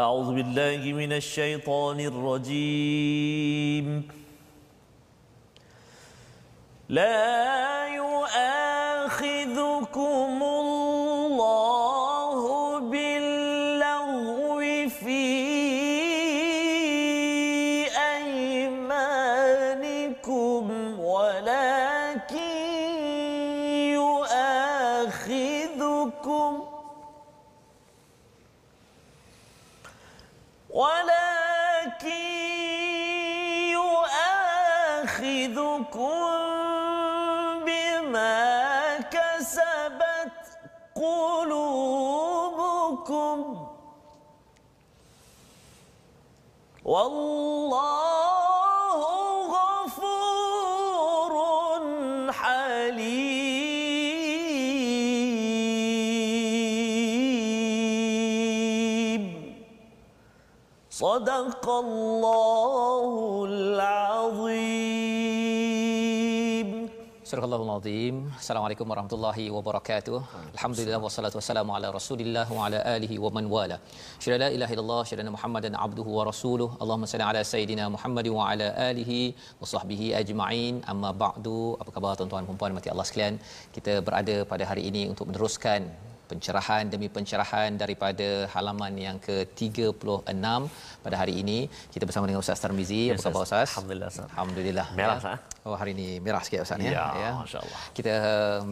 أعوذ بالله من الشيطان الرجيم. لا يؤاخذكم Allahul Azim. Surah Al-Azim. Assalamualaikum warahmatullahi wabarakatuh. Alhamdulillah wassalatu wassalamu ala Rasulillah wa ala alihi wa man wala. Syada la ilaha illallah syada Muhammadan abduhu wa rasuluhu. Allahumma salli ala sayidina Muhammad wa ala alihi wa sahbihi ajma'in. Amma ba'du. Apa khabar tuan-tuan dan puan-puan mati Allah sekalian? Kita berada pada hari ini untuk meneruskan pencerahan demi pencerahan daripada halaman yang ke-36 pada hari ini kita bersama dengan Ustaz Tarmizi. Ya, Apa khabar Ustaz. Alhamdulillah, Ustaz. Alhamdulillah. Merah, ya. Ustaz. Oh hari ini merah sikit Ustaz ya. Ya, masya-Allah. Kita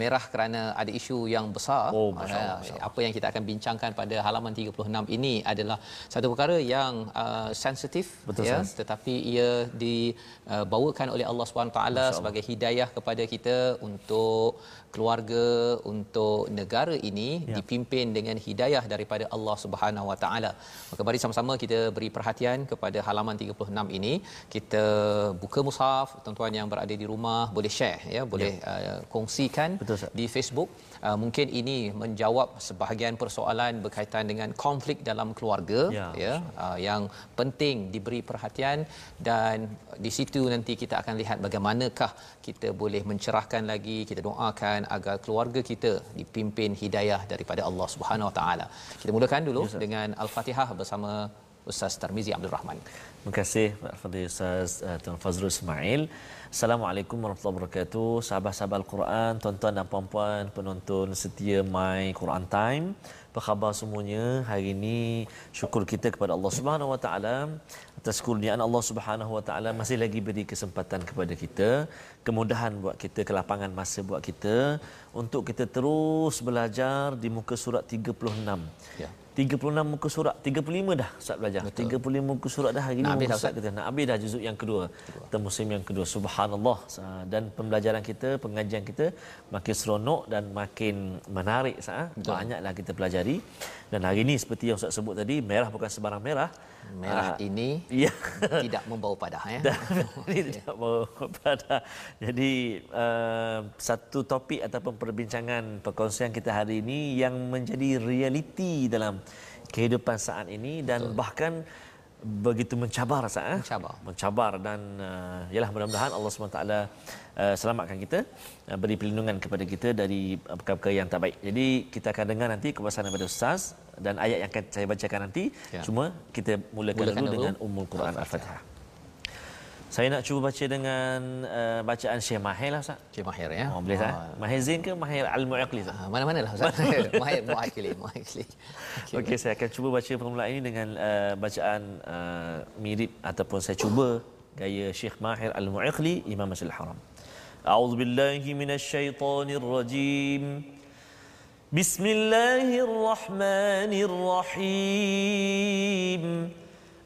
merah kerana ada isu yang besar. Oh, masya-Allah, Ah, masya-Allah. Apa yang kita akan bincangkan pada halaman 36 ini adalah satu perkara yang uh, sensitif Betul, ya Ustaz. tetapi ia dibawakan oleh Allah Subhanahu taala sebagai hidayah kepada kita untuk keluarga untuk negara ini Ya. dipimpin dengan hidayah daripada Allah Subhanahu Wa taala. Maka mari sama-sama kita beri perhatian kepada halaman 36 ini. Kita buka mushaf, tuan-tuan yang berada di rumah boleh share ya, boleh uh, kongsikan Betul, di Facebook. Uh, mungkin ini menjawab sebahagian persoalan berkaitan dengan konflik dalam keluarga Ya, ya uh, yang penting diberi perhatian dan di situ nanti kita akan lihat bagaimanakah kita boleh mencerahkan lagi kita doakan agar keluarga kita dipimpin hidayah daripada Allah Subhanahu Wa Taala. Kita mulakan dulu Ya, Ustaz. dengan Al-Fatihah bersama Ustaz Tarmizi Abdul Rahman. Terima kasih Pak Fadil Ustaz uh, Tuan Fazrul Ismail. Assalamualaikum warahmatullahi wabarakatuh. Sahabat-sahabat Al-Quran, tuan-tuan dan puan-puan penonton setia My Quran Time. Apa khabar semuanya? Hari ini syukur kita kepada Allah Subhanahu Wa Taala atas kurniaan Allah Subhanahu Wa Taala masih lagi beri kesempatan kepada kita, kemudahan buat kita, kelapangan masa buat kita untuk kita terus belajar di muka surat 36. Ya. 36 muka surat 35 dah Ustaz belajar. Betul. 35 muka surat dah hari Nak ni habis dah, Ustaz kita nak habis dah juzuk yang kedua. Kita musim yang kedua. Subhanallah. Dan pembelajaran kita, pengajian kita makin seronok dan makin menarik Ustaz. Betul. Banyaklah kita pelajari. Dan hari ini seperti yang Ustaz sebut tadi, merah bukan sebarang merah. Merah Ah, ini Ya. tidak membawa padah ya. Dan ini tidak mau pada. Jadi uh, satu topik ataupun perbincangan perkongsian kita hari ini yang menjadi realiti dalam kehidupan saat ini dan Betul. bahkan begitu mencabar saat eh? Mencabar. mencabar dan uh, yalah mudah-mudahan Allah SWT uh, selamatkan kita uh, beri perlindungan kepada kita dari perkara-perkara yang tak baik. Jadi kita akan dengar nanti kebasahan daripada ustaz dan ayat yang akan saya bacakan nanti. Ya. Cuma kita mulakan, Mulakan dulu, dulu. dengan Ummul Quran Al-Fatihah. Saya nak cuba baca dengan uh, bacaan Syekh Mahir lah Ustaz. Cik Mahir ya. Oh, boleh tak? Mahir Zain ke Mahir Al-Mu'aqli Ustaz? Ah, mana-mana lah Ustaz. Mahir Muakili, Muakili. Okey, saya akan cuba baca permulaan ini dengan uh, bacaan uh, mirip ataupun saya cuba gaya Syekh Mahir Al-Mu'aqli Imam Masjidil Haram. A'udzu billahi minasyaitonir rajim. Bismillahirrahmanirrahim.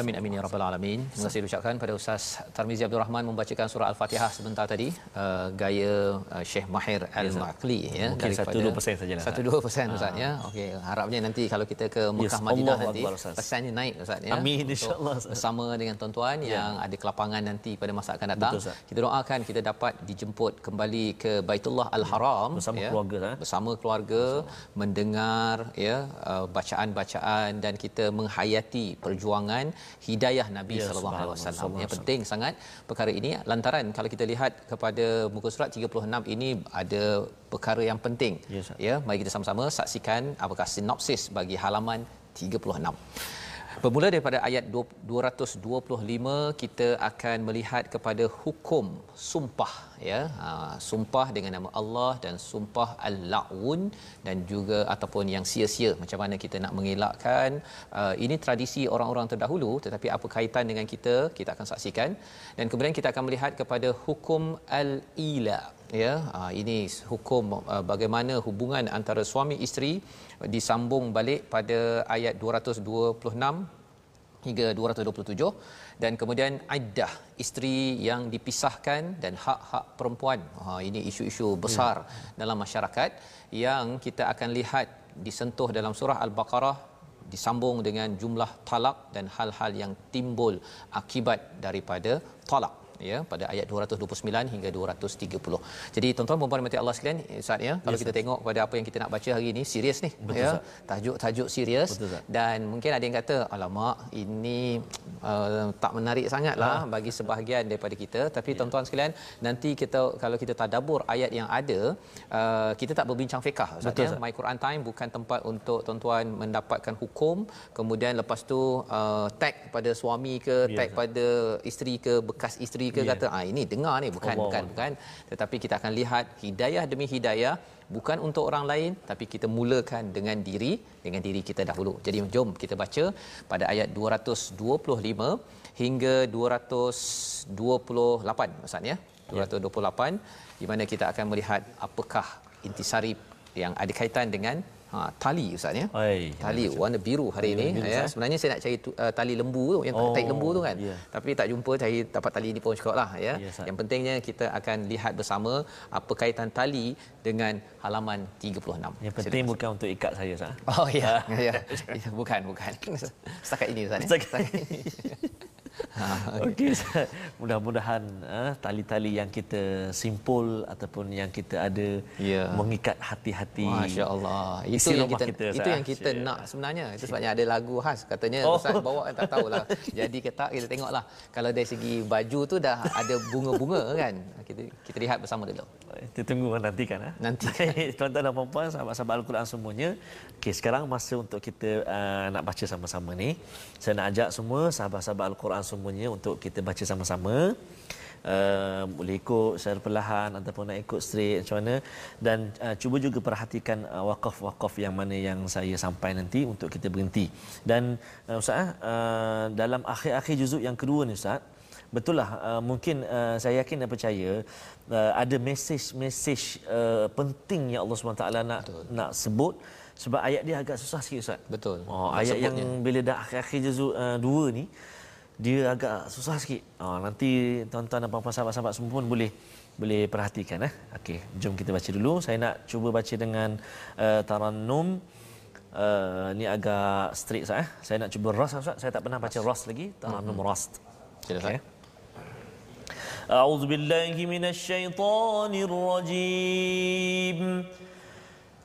Amin amin ya rabbal alamin. Terima kasih ucapkan pada Ustaz Tarmizi Abdul Rahman membacakan surah Al-Fatihah sebentar tadi uh, gaya uh, Syekh Mahir Al-Maqli ya Mungkin 1-2% sajalah, Ustaz. 1-2% Ustaz ya. Okey, harapnya nanti kalau kita ke Mekah Yes, Madinah Allahu nanti pesannya naik Ustaz ya. Amin, insya-Allah. Bersama dengan tuan-tuan yang ada kelapangan nanti pada masa akan datang. Betul, Ustaz. kita doakan kita dapat dijemput kembali ke Baitullah Al-Haram Bersama ya. keluarga, eh? bersama keluarga mendengar ya uh, bacaan-bacaan dan kita menghayati perjuangan hidayah Nabi Ya, sallallahu alaihi wasallam. Yang penting sangat perkara ini lantaran kalau kita lihat kepada muka surat 36 ini ada perkara yang penting. Ya, ya, mari kita sama-sama saksikan apakah sinopsis bagi halaman 36. Bermula daripada ayat 225 kita akan melihat kepada hukum sumpah ya. Ha, sumpah dengan nama Allah dan sumpah al-la'un dan juga ataupun yang sia-sia macam mana kita nak mengelakkan uh, ini tradisi orang-orang terdahulu tetapi apa kaitan dengan kita kita akan saksikan. Dan kemudian kita akan melihat kepada hukum al-ila ya. Ha, ini hukum uh, bagaimana hubungan antara suami isteri disambung balik pada ayat 226 hingga 227 dan kemudian iddah isteri yang dipisahkan dan hak-hak perempuan. Ha ini isu-isu besar hmm. dalam masyarakat yang kita akan lihat disentuh dalam surah al-baqarah disambung dengan jumlah talak dan hal-hal yang timbul akibat daripada talak ya pada ayat 229 hingga 230. Jadi tuan-tuan dan puan mati Allah sekalian Ustaz ya kalau Yes, kita tengok pada apa yang kita nak baca hari ini serius ni Betul, ya tajuk-tajuk serius Betul, dan mungkin ada yang kata alamak ini uh, tak menarik sangatlah Ah. bagi sebahagian daripada kita tapi tuan-tuan sekalian nanti kita kalau kita tadabbur ayat yang ada uh, kita tak berbincang Ustaz Betul, ya. My Quran Time bukan tempat untuk tuan-tuan mendapatkan hukum kemudian lepas tu uh, tag pada suami ke Ya, tag Ustaz. pada isteri ke bekas isteri ke Ya. kata ah ini dengar ni bukan Allah. bukan bukan tetapi kita akan lihat hidayah demi hidayah bukan untuk orang lain tapi kita mulakan dengan diri dengan diri kita dahulu. Jadi jom kita baca pada ayat 225 hingga 228 Ustaz ya. 228 di mana kita akan melihat apakah intisari yang ada kaitan dengan ha, tali Ustaz ya. Oi, Tali warna biru hari ini biru, ya. Ustaz. Sebenarnya saya nak cari tu, uh, tali lembu tu yang Oh, tahi lembu tu kan. ya. Tapi tak jumpa cari dapat tali ni pun cukup lah ya. Ya, Ustaz. yang pentingnya kita akan lihat bersama apa kaitan tali dengan halaman 36. Yang penting bukan untuk ikat saya sah. Oh ya, ya. bukan bukan. Setakat ini Ustaz. ya. Setakat ini. Okey, Ustaz. mudah-mudahan eh, tali-tali yang kita simpul ataupun yang kita ada Ya. mengikat hati-hati. Masya-Allah. Itu Isi yang kita, kita, itu yang kita Syek. nak sebenarnya. Itu sebabnya ada lagu khas katanya Oh. oh. Ustaz bawa kan tak tahulah. Jadi ke tak kita tengoklah. Kalau dari segi baju tu dah ada bunga-bunga kan. Kita kita lihat bersama dulu. Kita tunggu nantikan ah. Nanti. Tuan-tuan dan puan-puan, sahabat-sahabat Al-Quran semuanya. Okey, sekarang masa untuk kita uh, nak baca sama-sama ni. Saya nak ajak semua sahabat-sahabat Al-Quran semuanya untuk kita baca sama-sama. Uh, boleh ikut secara perlahan ataupun nak ikut straight macam mana dan uh, cuba juga perhatikan uh, wakaf-wakaf yang mana yang saya sampai nanti untuk kita berhenti dan uh, Ustaz uh, dalam akhir-akhir juzuk yang kedua ni Ustaz Betul lah, uh, mungkin uh, saya yakin dan percaya uh, ada mesej-mesej uh, penting yang Allah SWT nak Betul. nak sebut sebab ayat dia agak susah sikit Ustaz. Betul. Oh, Nak ayat yang sebutnya. bila dah akhir-akhir juzuk uh, dua ni dia agak susah sikit. Oh, nanti tuan-tuan dan puan-puan sahabat-sahabat semua pun boleh boleh perhatikan eh. Okey, jom kita baca dulu. Saya nak cuba baca dengan uh, tarannum uh, ni agak strict Ustaz eh. Saya nak cuba ras Ustaz. Saya tak pernah baca ras lagi. Tarannum ras. Sila Okey. أعوذ بالله من الشيطان الرجيم.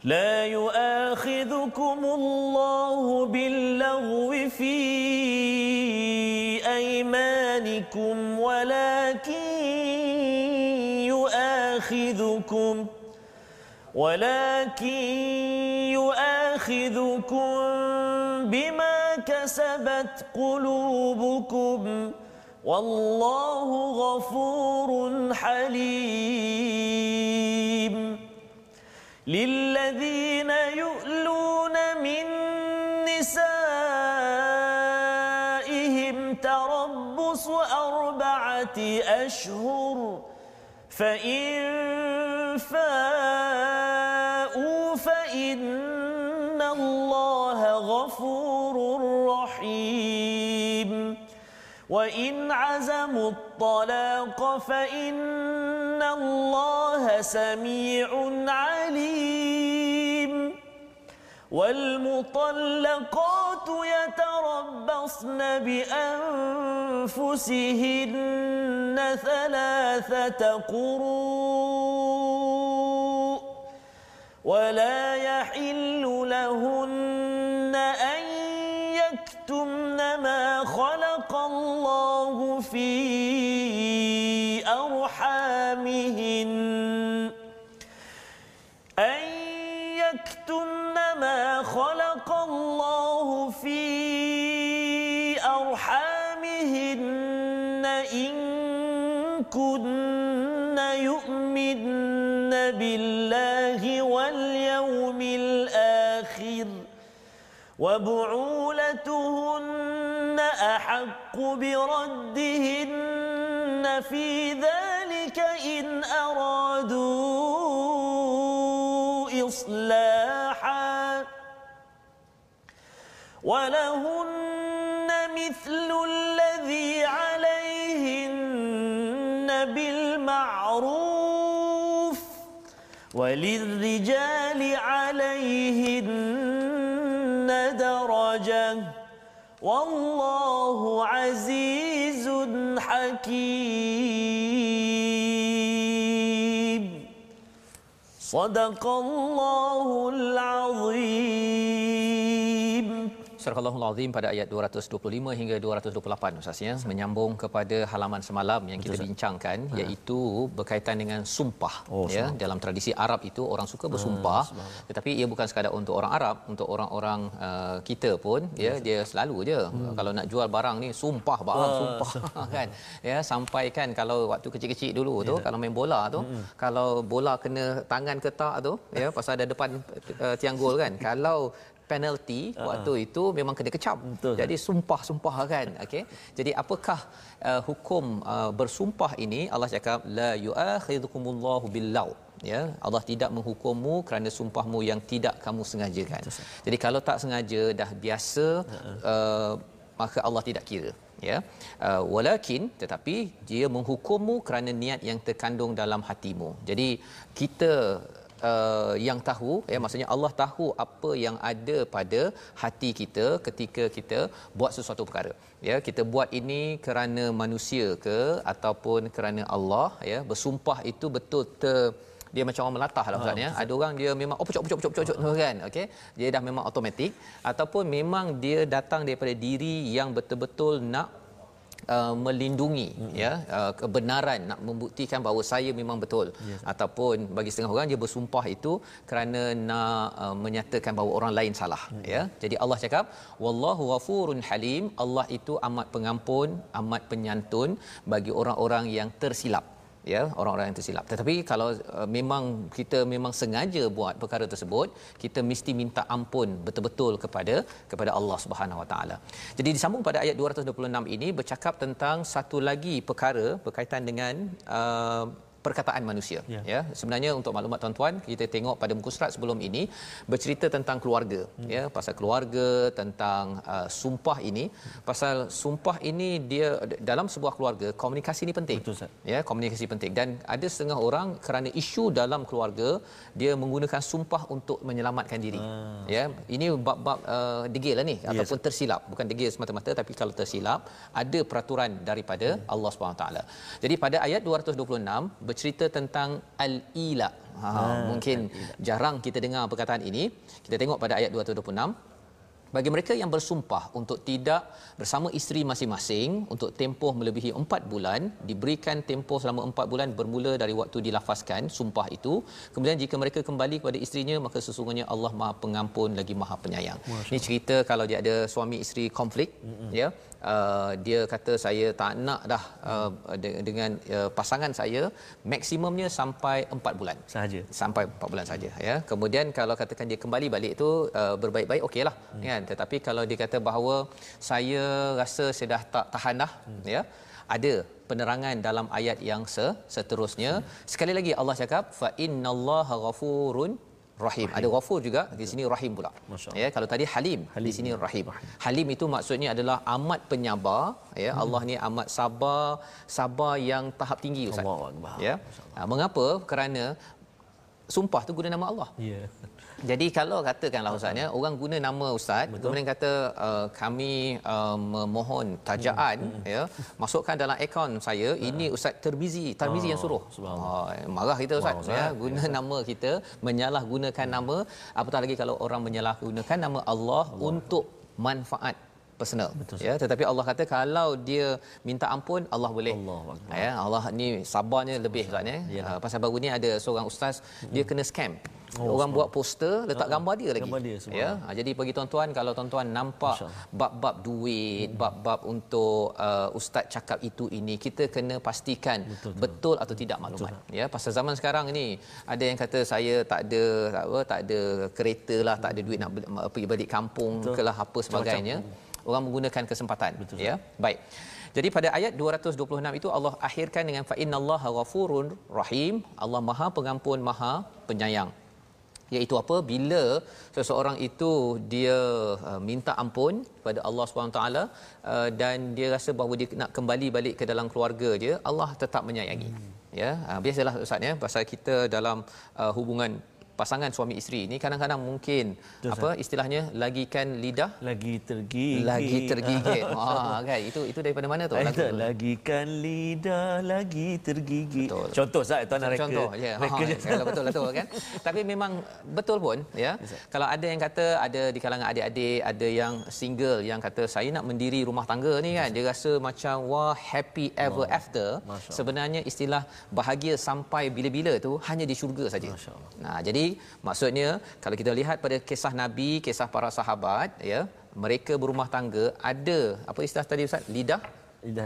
لا يؤاخذكم الله باللغو في أيمانكم ولكن يؤاخذكم ولكن يؤاخذكم بما كسبت قلوبكم. والله غفور حليم. للذين يؤلون من نسائهم تربص أربعة أشهر فإن فاءوا فإن الله غفور رحيم. وإن عزموا الطلاق فإن الله سميع عليم والمطلقات يتربصن بأنفسهن ثلاثة قروء ولا يحل لهن أرحامهن أن يكتمن ما خلق الله في أرحامهن إن كن يؤمن بالله واليوم الآخر وبعولتهن أحق بردهن في ذلك أرادوا إصلاحا ولهن مثل الذي عليهن بالمعروف وللرجال عليهن درجة والله عزيز حكيم صدق الله العظيم Surah Al-Lahul Azim pada ayat 225 hingga 228 Ustaz ya menyambung kepada halaman semalam yang kita Betul, bincangkan ha. iaitu berkaitan dengan sumpah oh, ya sama. dalam tradisi Arab itu orang suka bersumpah ha, tetapi ia bukan sekadar untuk orang Arab untuk orang-orang uh, kita pun ya Betul. dia selalu je hmm. kalau nak jual barang ni sumpah bang uh, sumpah kan ya sampai kan kalau waktu kecil-kecil dulu tu yeah. kalau main bola tu hmm. kalau bola kena tangan ke tak tu ya pasal ada depan uh, tiang gol kan kalau penalti uh-huh. waktu itu memang kena kecam. Betul. Jadi sumpah-sumpah kan. Okey. Jadi apakah uh, hukum uh, bersumpah ini? Allah cakap la yu'akhidhukumullahu billau. Ya, Allah tidak menghukummu kerana sumpahmu yang tidak kamu sengajakan. Betul. Jadi kalau tak sengaja dah biasa uh-huh. uh, maka Allah tidak kira ya uh, walakin tetapi dia menghukummu kerana niat yang terkandung dalam hatimu jadi kita uh, yang tahu ya maksudnya Allah tahu apa yang ada pada hati kita ketika kita buat sesuatu perkara ya kita buat ini kerana manusia ke ataupun kerana Allah ya bersumpah itu betul ter dia macam orang melatah lah Ustaz ya. Ada orang dia memang oh pocok pocok pocok pocok oh, kan. Okey. Dia dah memang automatik ataupun memang dia datang daripada diri yang betul-betul nak uh, melindungi hmm. ya uh, kebenaran nak membuktikan bahawa saya memang betul yes. ataupun bagi setengah orang dia bersumpah itu kerana nak uh, menyatakan bahawa orang lain salah hmm. ya jadi Allah cakap wallahu ghafurun halim Allah itu amat pengampun amat penyantun bagi orang-orang yang tersilap ya orang-orang yang tersilap. Tetapi kalau uh, memang kita memang sengaja buat perkara tersebut kita mesti minta ampun betul-betul kepada kepada Allah Subhanahu Wa Taala. Jadi disambung pada ayat 226 ini bercakap tentang satu lagi perkara berkaitan dengan uh, perkataan manusia ya. ya sebenarnya untuk maklumat tuan-tuan kita tengok pada muka surat sebelum ini bercerita tentang keluarga hmm. ya pasal keluarga tentang uh, sumpah ini pasal sumpah ini dia dalam sebuah keluarga komunikasi ini penting Betul, ya komunikasi penting dan ada setengah orang kerana isu dalam keluarga dia menggunakan sumpah untuk menyelamatkan diri hmm. ya ini bab-bab uh, degil lah ni yes. ataupun tersilap bukan degil semata-mata tapi kalau tersilap ada peraturan daripada hmm. Allah Subhanahu taala jadi pada ayat 226 bercerita tentang al-ila. Ha, ha mungkin al-ila. jarang kita dengar perkataan ini. Kita tengok pada ayat 226 bagi mereka yang bersumpah untuk tidak bersama isteri masing-masing untuk tempoh melebihi empat bulan diberikan tempoh selama empat bulan bermula dari waktu dilafazkan sumpah itu kemudian jika mereka kembali kepada isterinya maka sesungguhnya Allah Maha Pengampun lagi Maha Penyayang ini cerita kalau dia ada suami isteri konflik mm-hmm. ya uh, dia kata saya tak nak dah uh, de- dengan uh, pasangan saya maksimumnya sampai 4 bulan saja sampai 4 bulan saja ya kemudian kalau katakan dia kembali balik itu uh, berbaik-baik okeylah hmm. kan tetapi kalau dia kata bahawa saya rasa saya dah tak tahan dah hmm. ya ada penerangan dalam ayat yang seterusnya hmm. sekali lagi Allah cakap fa innallaha ghafurun rahim. Ada ghafur juga di sini rahim pula. Ya, kalau tadi halim, di sini rahim. Halim itu maksudnya adalah amat penyabar, ya. Allah ni amat sabar, sabar yang tahap tinggi ustaz. Akbar. Ya. Ha, mengapa? Kerana sumpah tu guna nama Allah. Ya. Jadi kalau katakanlah ustaz ya, orang guna nama ustaz, Betul. kemudian kata uh, kami uh, memohon tajaan hmm. ya, masukkan dalam akaun saya, hmm. ini ustaz Termizi, Termizi oh, yang suruh. Oh, marah kita ustaz, wow, ya, guna ya. nama kita, menyalahgunakan hmm. nama, apatah lagi kalau orang menyalahgunakan nama Allah, Allah. untuk manfaat personal. Betul, ya tetapi Allah kata kalau dia minta ampun Allah boleh. Allah ya Allah ni sabarnya lebih kan ya. Uh, pasal baru ni ada seorang ustaz hmm. dia kena scam. Oh, orang buat poster letak gambar dia lagi. Gambar dia, ya jadi bagi tuan-tuan kalau tuan-tuan nampak bab-bab duit hmm. bab-bab untuk uh, ustaz cakap itu ini kita kena pastikan betul, betul. betul atau tidak maklumat. betul. ya pasal zaman sekarang ni ada yang kata saya tak ada tak apa tak ada kereta lah tak ada duit nak pergi balik kampung betul. kelah apa sebagainya. Macam-macam orang menggunakan kesempatan Betul, ya? Baik. Jadi pada ayat 226 itu Allah akhirkan dengan fa innallaha ghafurur rahim. Allah Maha pengampun Maha penyayang. Iaitu apa? Bila seseorang itu dia uh, minta ampun kepada Allah SWT uh, dan dia rasa bahawa dia nak kembali balik ke dalam keluarga dia Allah tetap menyayangi. Hmm. ya? Uh, biasalah ustaz ya? Pasal kita dalam uh, hubungan pasangan suami isteri ini kadang-kadang mungkin Betul, apa sah. istilahnya lagikan lidah? Lagi tergigit. Lagi tergigit. Ha kan? Itu itu daripada mana tu lagu lagikan lidah lagi tergigit. Betul. contoh sah tuan nak contoh ya. Yeah. ha, kalau betul tu kan? Tapi memang betul pun ya. Yes, kalau ada yang kata ada di kalangan adik-adik ada yang single yang kata saya nak mendiri rumah tangga ni kan? Dia rasa macam wah happy ever oh. after. Sebenarnya istilah bahagia sampai bila-bila tu hanya di syurga saja. Nah jadi maksudnya kalau kita lihat pada kisah nabi kisah para sahabat ya mereka berumah tangga ada apa istilah tadi ustaz? Lidah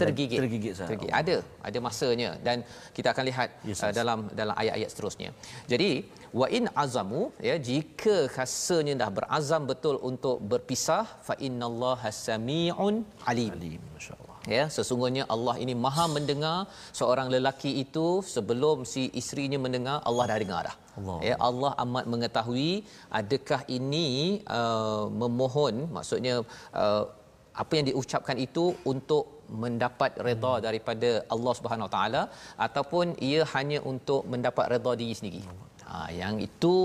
tergigit. tergigit, tergigit. ada ada masanya. Dan kita akan lihat yes, uh, dalam dalam ayat-ayat seterusnya. Jadi wa in azamu ya jika rasanya dah berazam betul untuk berpisah fa innallaha samiun alim, alim masyaallah. Ya sesungguhnya Allah ini maha mendengar. Seorang lelaki itu sebelum si isterinya mendengar Allah dah dengar dah Allah. ya Allah amat mengetahui adakah ini uh, memohon maksudnya uh, apa yang diucapkan itu untuk mendapat redha hmm. daripada Allah Subhanahu Wa Taala ataupun ia hanya untuk mendapat redha diri sendiri. Ha, yang itu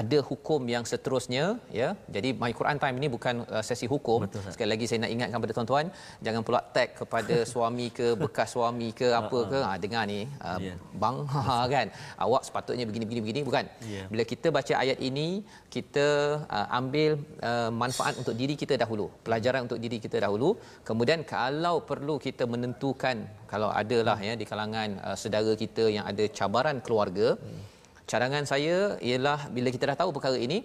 ada hukum yang seterusnya ya. Jadi my Quran time ini bukan uh, sesi hukum. Betul, sekali lagi saya nak ingatkan kepada tuan-tuan jangan pula tag kepada suami ke bekas suami ke apa ke. ha. Dengar ni uh, yeah. bang ha kan. Awak sepatutnya begini begini begini bukan? Yeah. bila kita baca ayat ini kita uh, ambil uh, manfaat untuk diri kita dahulu pelajaran untuk diri kita dahulu. Kemudian kalau perlu kita menentukan kalau adalah ya di kalangan uh, saudara kita yang ada cabaran keluarga hmm cadangan saya ialah bila kita dah tahu perkara ini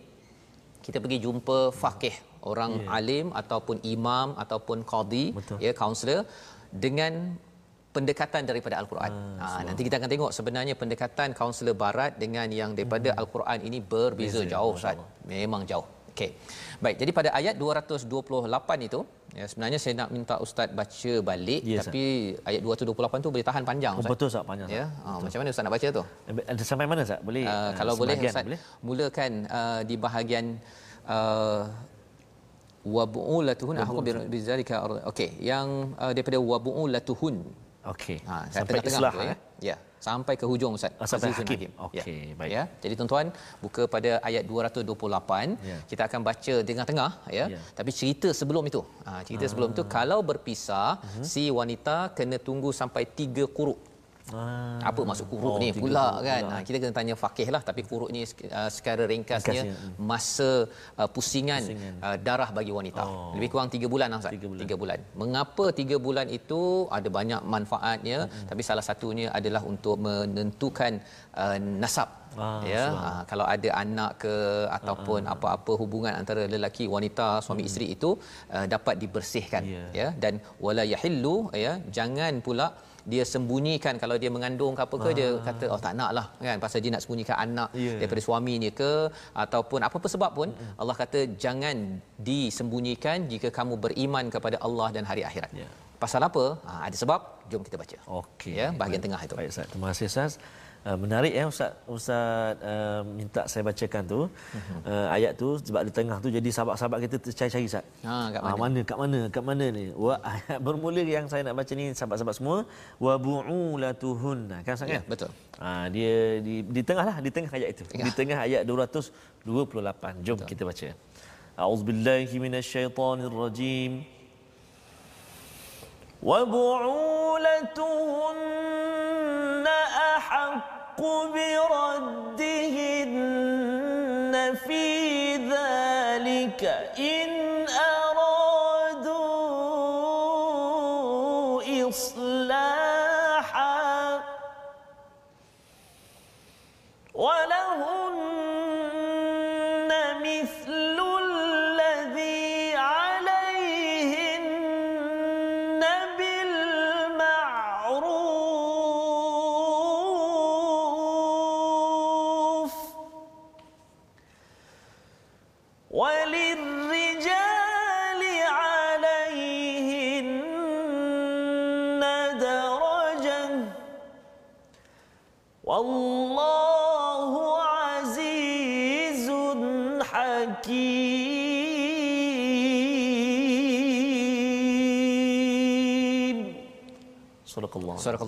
kita pergi jumpa faqih orang yeah. alim ataupun imam ataupun qadi ya kaunselor dengan pendekatan daripada al-Quran. Ah, ha, nanti kita akan tengok sebenarnya pendekatan kaunselor barat dengan yang daripada hmm. al-Quran ini berbeza Beza, jauh Ustaz. Memang jauh. Okey. Baik, jadi pada ayat 228 itu Ya, sebenarnya saya nak minta ustaz baca balik yes, tapi sir. ayat 228 tu boleh tahan panjang ustaz. Oh, betul ustaz panjang. Ya. Ha, macam mana ustaz nak baca tu? Ada sampai mana ustaz? Boleh. Uh, kalau boleh ustaz boleh? mulakan uh, di bahagian uh, wa bu'ulatuhun aku bizalika okey yang uh, daripada wa bu'ulatuhun okey ha sampai tengah-tengah tu, ya. ya sampai ke hujung ustaz oh, sampai hakim, hakim. okey ya. baik ya jadi tuan-tuan buka pada ayat 228 ya. kita akan baca tengah-tengah ya. ya tapi cerita sebelum itu ha cerita ah. sebelum itu kalau berpisah uh-huh. si wanita kena tunggu sampai 3 quru Ah. Apa maksud kuruk oh, ni pula kan? Pula. Ha, kita kena tanya fakih lah tapi kuruk ni uh, secara ringkasnya hmm. masa uh, pusingan, pusingan. Uh, darah bagi wanita. Oh. Lebih kurang 3 bulan lah Ustaz. 3 bulan. 3 bulan. Mengapa 3 bulan itu ada banyak manfaatnya hmm. tapi salah satunya adalah untuk menentukan uh, nasab. Ah, ya ha, kalau ada anak ke ataupun ah, apa-apa hubungan antara lelaki wanita suami hmm. isteri itu uh, dapat dibersihkan yeah. ya dan wala yahillu ya jangan pula dia sembunyikan kalau dia mengandung ke apa ke ah. dia kata oh tak nak lah kan pasal dia nak sembunyikan anak yeah. daripada suaminya ke ataupun apa-apa sebab pun mm-hmm. Allah kata jangan disembunyikan jika kamu beriman kepada Allah dan hari akhirat. Yeah. Pasal apa? Ha, ada sebab. Jom kita baca. Okey. Ya, bahagian Baik. tengah itu. Baik, Ustaz. Terima kasih, Ustaz. Uh, menarik ya Ustaz Ustaz uh, minta saya bacakan tu uh, ayat tu sebab di tengah tu jadi sahabat-sahabat kita tercari-cari Ustaz. Ha, kat Ah, mana? mana kat mana kat mana ni? Wa ayat bermula yang saya nak baca ni sahabat-sahabat semua wa bu'ulatuhunna kan Ustaz Ya, kan? betul. Ah dia di di tengah lah di tengah ayat itu. Tengah. Di tengah ayat 228. Jom kita baca. A'udzubillahi minasyaitonirrajim. وبعولتهن أحق بردهن في ذلك إن أرادوا إصلاحا ولهن مثل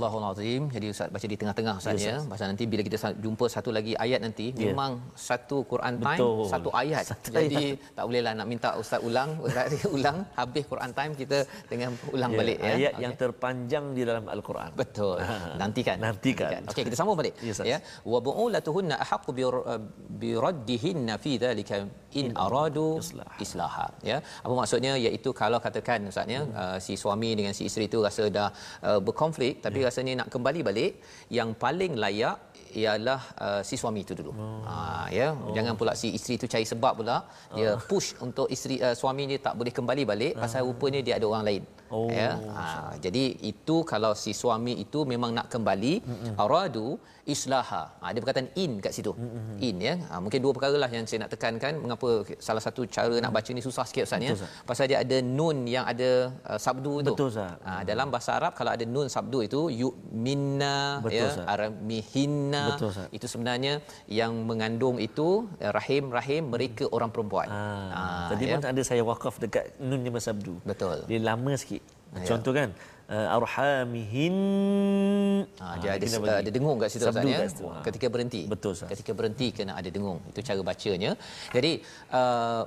Astagfirullahalazim. Jadi Ustaz baca di tengah-tengah Ustaz ya. Pasal nanti bila kita jumpa satu lagi ayat nanti yeah. memang satu Quran time Betul. satu ayat. Satu Jadi ayat. tak bolehlah nak minta Ustaz ulang, Ustaz ulang habis Quran time kita dengan ulang yeah. balik ya. Ayat okay. yang terpanjang di dalam Al-Quran. Betul. Ah. Nantikan. Nantikan. Nantikan. Okey kita sambung balik. Yes, ya. Wa bu'ulatuhunna ahaqqu bi raddihinna fi dhalika in aradu Islah. islaha. Ya. Apa maksudnya iaitu kalau katakan Ustaz ya, uh, si suami dengan si isteri itu rasa dah uh, berkonflik tapi rasanya nak kembali balik yang paling layak ialah uh, si suami itu dulu. Oh. Ha ya, oh. jangan pula si isteri itu cari sebab pula dia push untuk isteri uh, suami dia tak boleh kembali balik pasal rupanya dia ada orang lain. Oh, ya. Ha, jadi itu kalau si suami itu memang nak kembali mm-hmm. aradu islaha. Ha, ada perkataan in kat situ. Mm-hmm. In ya. Ha, mungkin dua perkara lah yang saya nak tekankan mengapa salah satu cara nak baca ni susah sikit Ustaz ya. Pasal dia ada nun yang ada uh, sabdu tu. Betul, Ustaz. Ha, dalam bahasa Arab kalau ada nun sabdu itu yu'minna Betul, ya aramihinna Betul, itu sebenarnya yang mengandung itu eh, rahim rahim mereka orang perempuan. Ah, Ah, tadi ya. pun ada saya wakaf dekat nun yang bersabdu. Betul. Dia lama sikit. Ya. Contoh kan, uh, arhamihin. Ha, dia ada kena uh, bagi. ada dengung kat situ Ustaz ya. Ha. Ketika berhenti. Betul, Ustaz. Ketika berhenti kena ada dengung. Itu cara bacanya. Jadi uh,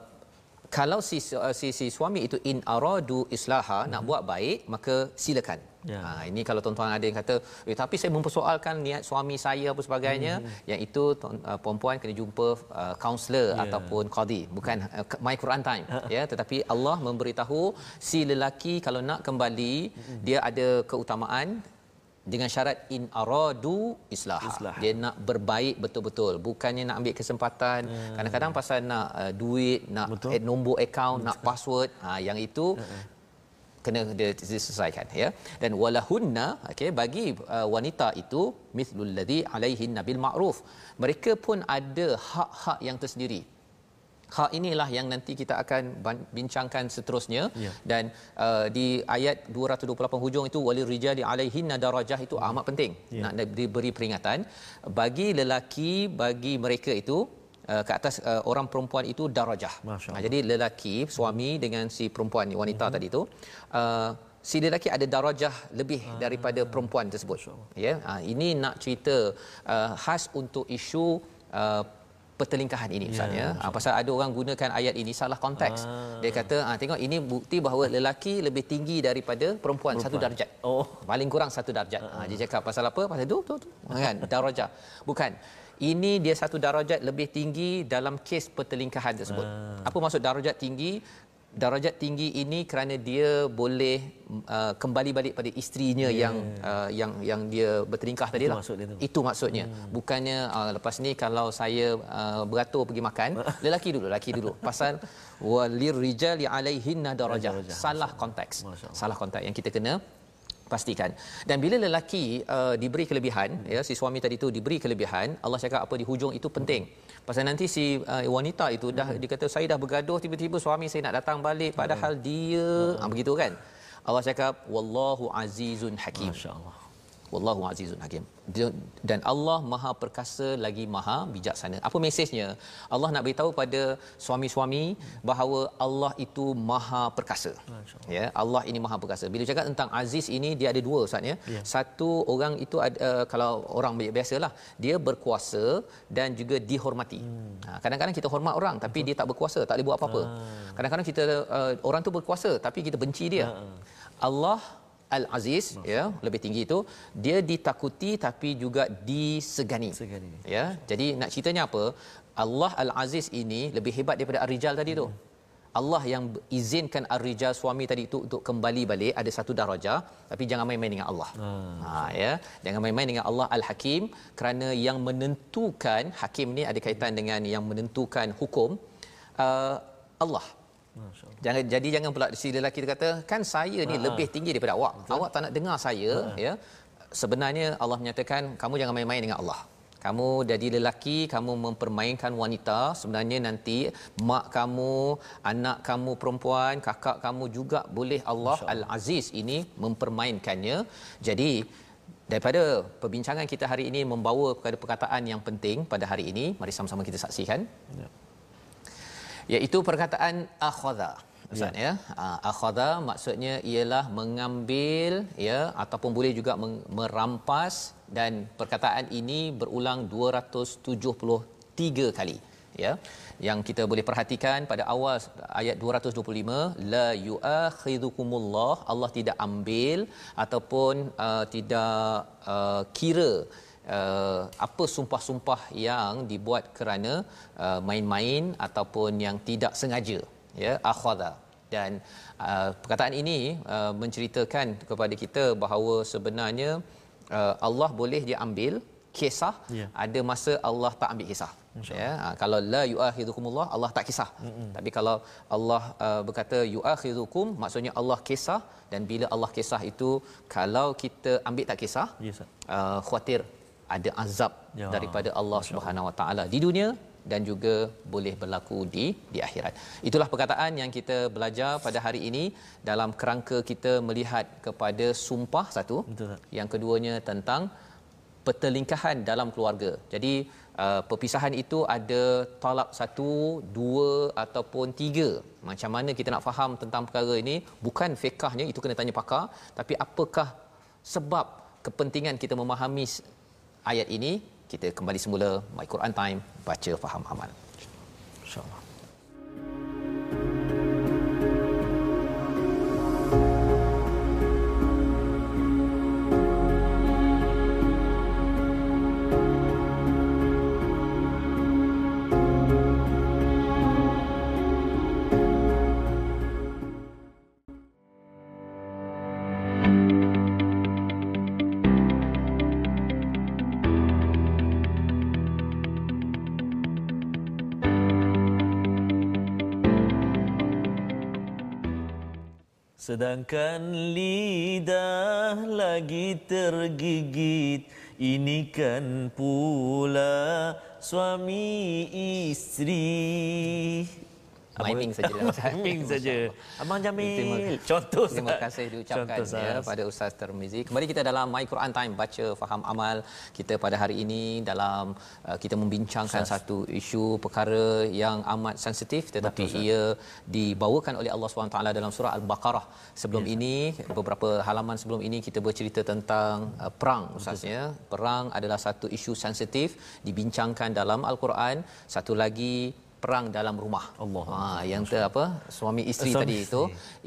kalau si, si si suami itu in aradu islaha nak buat baik maka silakan. Hmm. Ya. Ha, ini kalau tuan-tuan ada yang kata, eh, tapi saya mempersoalkan niat suami saya apa sebagainya, Hmm. yang itu tuan- uh, perempuan kena jumpa uh, kaunselor Ya. ataupun qadi, bukan uh, my Quran time, ya. Tetapi Allah memberitahu si lelaki kalau nak kembali, Hmm. dia ada keutamaan dengan syarat in aradu islah. Islah. Dia nak berbaik betul-betul. Bukannya nak ambil kesempatan. Kadang-kadang pasal nak uh, duit, nak Betul. add nombor akaun, nak password, ha yang itu kena dia diselesaikan ya dan walahunna okey bagi uh, wanita itu mithlul ladzi alaihinna bil ma'ruf mereka pun ada hak-hak yang tersendiri hak inilah yang nanti kita akan bincangkan seterusnya Ya. dan uh, di ayat 228 hujung itu walil rijali alaihinna darajah itu amat penting Ya. nak diberi peringatan bagi lelaki bagi mereka itu uh, ke atas uh, orang perempuan itu darajah. Ha, jadi lelaki suami dengan si perempuan wanita mm-hmm. tadi itu uh, si lelaki ada darajah lebih ah. daripada perempuan tersebut. Ya. Ha, ini nak cerita uh, khas untuk isu uh, pertelingkahan ini Ustaz ya. Ha, pasal ada orang gunakan ayat ini salah konteks. Ah. Dia kata ha, tengok ini bukti bahawa lelaki lebih tinggi daripada perempuan, perempuan. satu darjat. Oh. Paling kurang satu darjat. Ha, dia cakap pasal apa? Pasal tu tu tu. Kan? Darajah. Bukan. Ini dia satu darajat lebih tinggi dalam kes pertelingkahan tersebut. Apa maksud darajat tinggi? Darajat tinggi ini kerana dia boleh uh, kembali balik pada isterinya yeah. yang uh, yang yang dia bertelingkah tadi lah. maksud. Itu maksudnya. Hmm. Bukannya uh, lepas ni kalau saya uh, beratur pergi makan, lelaki dulu, lelaki dulu. Pasal walir rijali alaihinna darajah. Salah konteks. Salah konteks yang kita kena pastikan. Dan bila lelaki uh, diberi kelebihan, ya si suami tadi tu diberi kelebihan, Allah cakap apa di hujung itu penting. Pasal nanti si uh, wanita itu dah dia kata saya dah bergaduh tiba-tiba suami saya nak datang balik padahal dia ah, begitu kan. Allah cakap wallahu azizun hakim. Masya-Allah. Wallahu azizun hakim dan Allah maha perkasa lagi maha bijaksana apa mesejnya Allah nak beritahu pada suami-suami bahawa Allah itu maha perkasa ya Allah ini maha perkasa bila cakap tentang aziz ini dia ada dua ustaz ya yeah. satu orang itu ada, uh, kalau orang biasalah dia berkuasa dan juga dihormati hmm. ha, kadang-kadang kita hormat orang tapi Betul. dia tak berkuasa tak boleh buat apa-apa ha. kadang-kadang kita uh, orang tu berkuasa tapi kita benci dia ha. Allah Al-Aziz ya lebih tinggi itu dia ditakuti tapi juga disegani. Segani. Ya. Jadi nak ceritanya apa? Allah Al-Aziz ini lebih hebat daripada Ar-Rijal tadi tu. Hmm. Allah yang izinkan Ar-Rijal suami tadi itu untuk kembali balik ada satu darajah tapi jangan main-main dengan Allah. Hmm. Ha ya. Jangan main-main dengan Allah Al-Hakim kerana yang menentukan hakim ni ada kaitan dengan yang menentukan hukum uh, Allah. Jangan jadi jangan pula si lelaki dia kata kan saya ni ha. lebih tinggi daripada awak. Betul. Awak tak nak dengar saya ha. ya. Sebenarnya Allah menyatakan kamu jangan main-main dengan Allah. Kamu jadi lelaki, kamu mempermainkan wanita, sebenarnya nanti mak kamu, anak kamu perempuan, kakak kamu juga boleh Allah Al-Aziz ini mempermainkannya. Jadi daripada perbincangan kita hari ini membawa kepada perkataan yang penting pada hari ini, mari sama-sama kita saksikan. Ya iaitu perkataan akhadha Ustaz ya. ya. Akhadha maksudnya ialah mengambil ya ataupun boleh juga merampas dan perkataan ini berulang 273 kali ya. Yang kita boleh perhatikan pada awal ayat 225 la yu'akhidhukumullah Allah tidak ambil ataupun uh, tidak uh, kira uh, apa sumpah-sumpah yang dibuat kerana uh, main-main ataupun yang tidak sengaja ya akhadha. Dan uh, perkataan ini uh, menceritakan kepada kita bahawa sebenarnya uh, Allah boleh dia ambil kisah yeah. ada masa Allah tak ambil kisah ya. Ha, kalau la yu'akhidukumullah Allah tak kisah. Mm-hmm. tapi kalau Allah uh, berkata yu'akhidukum maksudnya Allah kisah dan bila Allah kisah itu kalau kita ambil tak kisah yes, uh, khawatir ada azab ya. daripada Allah Subhanahu Wa Taala di dunia dan juga boleh berlaku di di akhirat. Itulah perkataan yang kita belajar pada hari ini dalam kerangka kita melihat kepada sumpah satu. Betul. Yang keduanya tentang pertelingkahan dalam keluarga. Jadi uh, perpisahan itu ada talak satu, dua ataupun tiga. Macam mana kita nak faham tentang perkara ini? Bukan fiqahnya itu kena tanya pakar, tapi apakah sebab kepentingan kita memahami ayat ini. Kita kembali semula. My Quran Time. Baca faham amal. Insyaallah Sedangkan lidah lagi tergigit Ini kan pula suami istri Miming saja Miming saja. Abang Jamil. Contoh Terima kasih diucapkan Contoh, ya, pada Ustaz Termizi. Kembali kita dalam My Quran Time Baca, faham, amal Kita pada hari ini Dalam uh, Kita membincangkan Ustaz. satu isu Perkara yang amat sensitif Tetapi Betul, ia Dibawakan oleh Allah SWT Dalam surah Al-Baqarah. Sebelum ya, ini Beberapa halaman sebelum ini Kita bercerita tentang uh, Perang Ustaz. ya. Perang adalah satu isu sensitif Dibincangkan dalam Al-Quran. Satu lagi perang dalam rumah. Allah. Ha yang ter apa suami isteri Suami tadi itu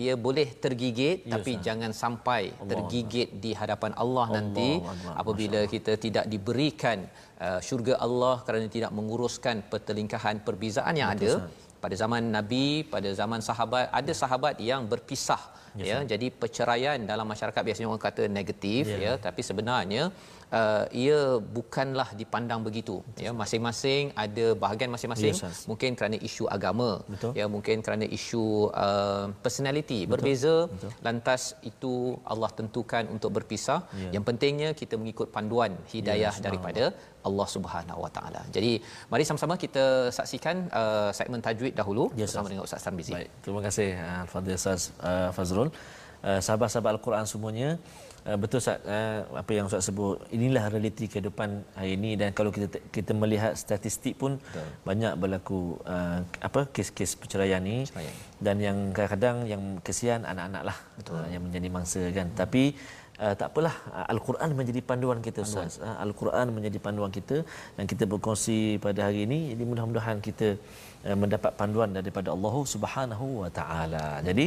ia boleh tergigit yes, tapi sah. jangan sampai Allah. tergigit di hadapan Allah, Allah nanti Allah. apabila kita tidak diberikan uh, syurga Allah kerana tidak menguruskan pertelingkahan perbezaan yang Betul, ada. Sah. Pada zaman Nabi, pada zaman sahabat ada sahabat yang berpisah yes, ya. Sah. Jadi perceraian dalam masyarakat biasanya orang kata negatif yeah. ya tapi sebenarnya uh, ia bukanlah dipandang begitu Betul. ya masing-masing ada bahagian masing-masing yes, mungkin kerana isu agama Betul. ya mungkin kerana isu uh, personality Betul. berbeza Betul. lantas itu Allah tentukan untuk berpisah yeah. yang pentingnya kita mengikut panduan hidayah yes, daripada Allah Subhanahu Wa Taala. Jadi mari sama-sama kita saksikan uh, segmen tajwid dahulu yes, bersama dengan Ustaz Tarmizi. Baik, terima kasih uh, Al-Fadhil Ustaz uh, Fazrul. Uh, sahabat-sahabat Al-Quran semuanya Uh, betul Ustaz uh, apa yang Ustaz sebut inilah realiti kehidupan hari ini dan kalau kita kita melihat statistik pun betul. banyak berlaku uh, apa kes-kes perceraian ni Perceraian. dan yang kadang-kadang yang kesian anak-anak lah uh, yang menjadi mangsa kan hmm. tapi Uh, tak apalah al-Quran menjadi panduan kita Ustaz. Panduan. Al-Quran menjadi panduan kita dan kita berkongsi pada hari ini jadi mudah-mudahan kita uh, mendapat panduan daripada Allah Subhanahu wa taala. Jadi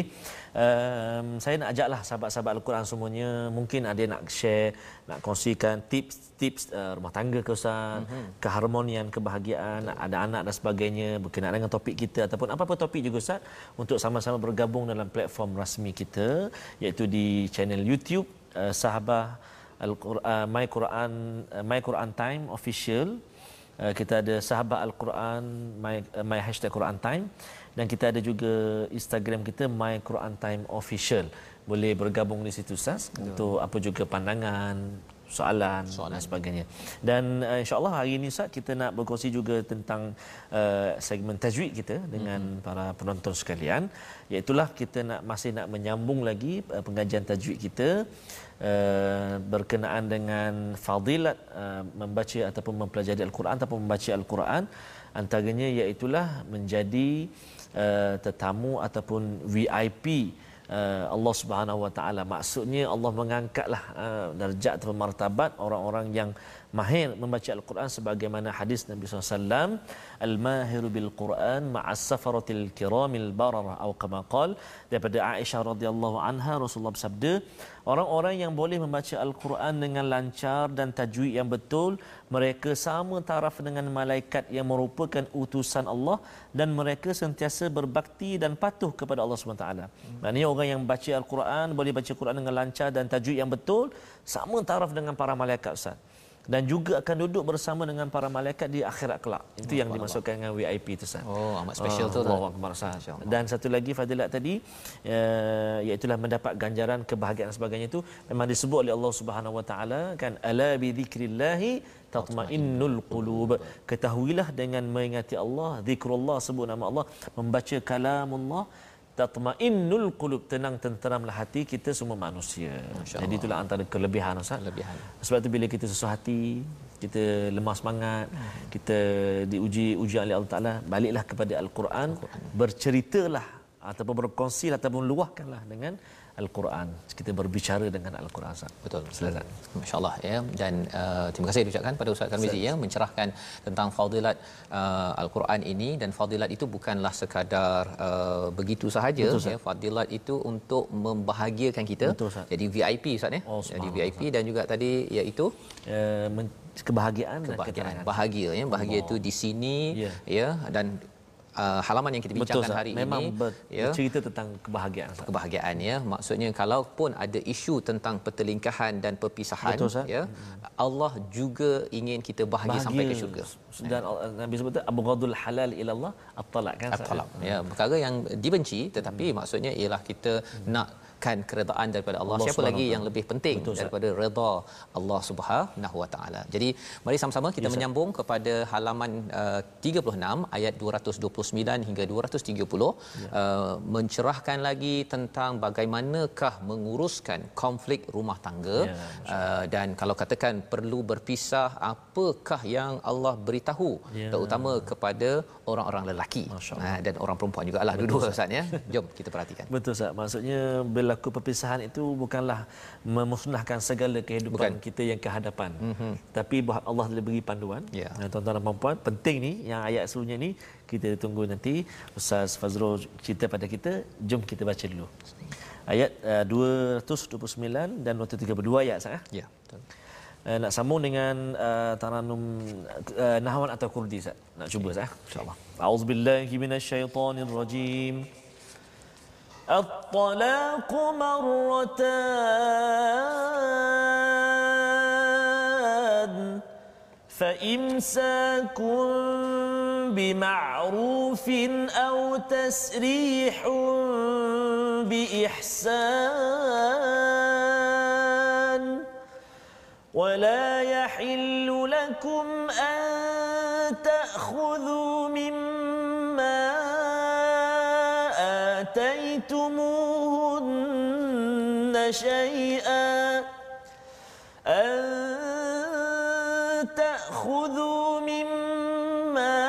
um, saya nak ajaklah sahabat-sahabat Al-Quran semuanya mungkin ada nak share nak kongsikan tips-tips uh, rumah tangga ke Ustaz, mm-hmm. keharmonian, kebahagiaan, Betul. ada anak dan sebagainya berkenaan dengan topik kita ataupun apa-apa topik juga Ustaz untuk sama-sama bergabung dalam platform rasmi kita iaitu di channel YouTube uh, sahabah Al-Quran My Quran uh, My Quran Time official kita ada sahabah Al-Quran My uh, My hashtag Quran Time dan kita ada juga Instagram kita My Quran Time official boleh bergabung di situ Ustaz untuk apa juga pandangan soalan, soalan. dan sebagainya. Dan uh, insya-Allah hari ini Ustaz kita nak berkongsi juga tentang uh, segmen tajwid kita dengan hmm. para penonton sekalian. Iaitu kita nak masih nak menyambung lagi uh, pengajian tajwid kita uh, berkenaan dengan fadilat uh, membaca ataupun mempelajari al-Quran ataupun membaca al-Quran antaranya iaitu menjadi uh, tetamu ataupun VIP Allah Subhanahu Wa Taala. Maksudnya Allah mengangkatlah uh, darjat atau martabat orang-orang yang mahir membaca Al-Quran sebagaimana hadis Nabi SAW Al-mahiru bil-Quran ma'as safaratil kiramil bararah. Atau kama qal daripada Aisyah radhiyallahu anha Rasulullah bersabda orang-orang yang boleh membaca Al-Quran dengan lancar dan tajwid yang betul mereka sama taraf dengan malaikat yang merupakan utusan Allah dan mereka sentiasa berbakti dan patuh kepada Allah SWT maknanya orang yang baca Al-Quran boleh baca Al-Quran dengan lancar dan tajwid yang betul sama taraf dengan para malaikat Ustaz dan juga akan duduk bersama dengan para malaikat di akhirat kelak. Itu oh, yang dimasukkan dengan VIP itu Ustaz. Oh, amat special uh, tu Allah Akbar Dan satu lagi fadilat tadi uh, iaitu mendapat ganjaran kebahagiaan dan sebagainya itu memang disebut oleh Allah Subhanahu Wa Taala kan ala bi dzikrillah tatmainnul qulub. Ketahuilah dengan mengingati Allah, zikrullah sebut nama Allah, membaca kalamullah tatmainnul qulub tenang tenteramlah hati kita semua manusia. Jadi itulah antara kelebihan Ustaz. Kelebihan. Sebab tu bila kita susah hati, kita lemah semangat, hmm. kita diuji ujian oleh Allah Taala, baliklah kepada Al-Quran, Al-Quran. berceritalah ataupun berkongsi ataupun luahkanlah dengan Al-Quran. Kita berbicara dengan Al-Quran. Betul. Silakan. Masya-Allah ya dan uh, terima kasih diucapkan pada Ustaz Tarmizi ya mencerahkan tentang fadilat uh, Al-Quran ini dan fadilat itu bukanlah sekadar uh, begitu sahaja Betul, ya. Fadilat itu untuk membahagiakan kita. Betul, Jadi VIP Ustaz ya. Oh, Jadi VIP dan juga tadi iaitu uh, kebahagiaan, kebahagiaan. bahagia ya bahagia oh. itu di sini yeah. ya dan uh, halaman yang kita bincangkan Betul, hari memang ini memang ya cerita tentang kebahagiaan kebahagiaan ya maksudnya kalaupun ada isu tentang pertelingkahan dan perpisahan Betul, ya Allah juga ingin kita bahagia, bahagia. sampai ke syurga dan ya. Nabi sebut abghadul halal ila Allah at-talaq kan at-talaq ya perkara yang dibenci tetapi hmm. maksudnya ialah kita hmm. nak mendapatkan keredaan daripada Allah, Allah siapa lagi yang lebih penting Betul, daripada redha Allah Subhanahu Wa Taala? Jadi mari sama-sama kita yes, menyambung kepada halaman uh, 36 ayat 229 hingga 230 ya. uh, mencerahkan lagi tentang bagaimanakah menguruskan konflik rumah tangga. Ya, uh, dan kalau katakan perlu berpisah apakah yang Allah beritahu? Ya. terutama kepada orang-orang lelaki. Uh, dan orang perempuan juga lah dua-dua Ustaz ya. Jom kita perhatikan. Betul Ustaz. Maksudnya bila berlaku perpisahan itu bukanlah memusnahkan segala kehidupan Bukan. kita yang kehadapan. Mm-hmm. Tapi Allah telah beri panduan. Yeah. Tuan-tuan dan puan-puan, penting ni yang ayat sebelumnya ni kita tunggu nanti Ustaz Fazrul cerita pada kita. Jom kita baca dulu. Ayat uh, 229 dan 232 ayat sah. Ya, betul. Uh, nak sambung dengan uh, taranum uh, nahwan atau kurdi sah. Nak cuba sah. Insya-Allah. A'udzubillahi minasyaitonirrajim. rajim. الطلاق مرتان فإمساك بمعروف أو تسريح بإحسان ولا يحل لكم أن تأخذوا مما خذوا مما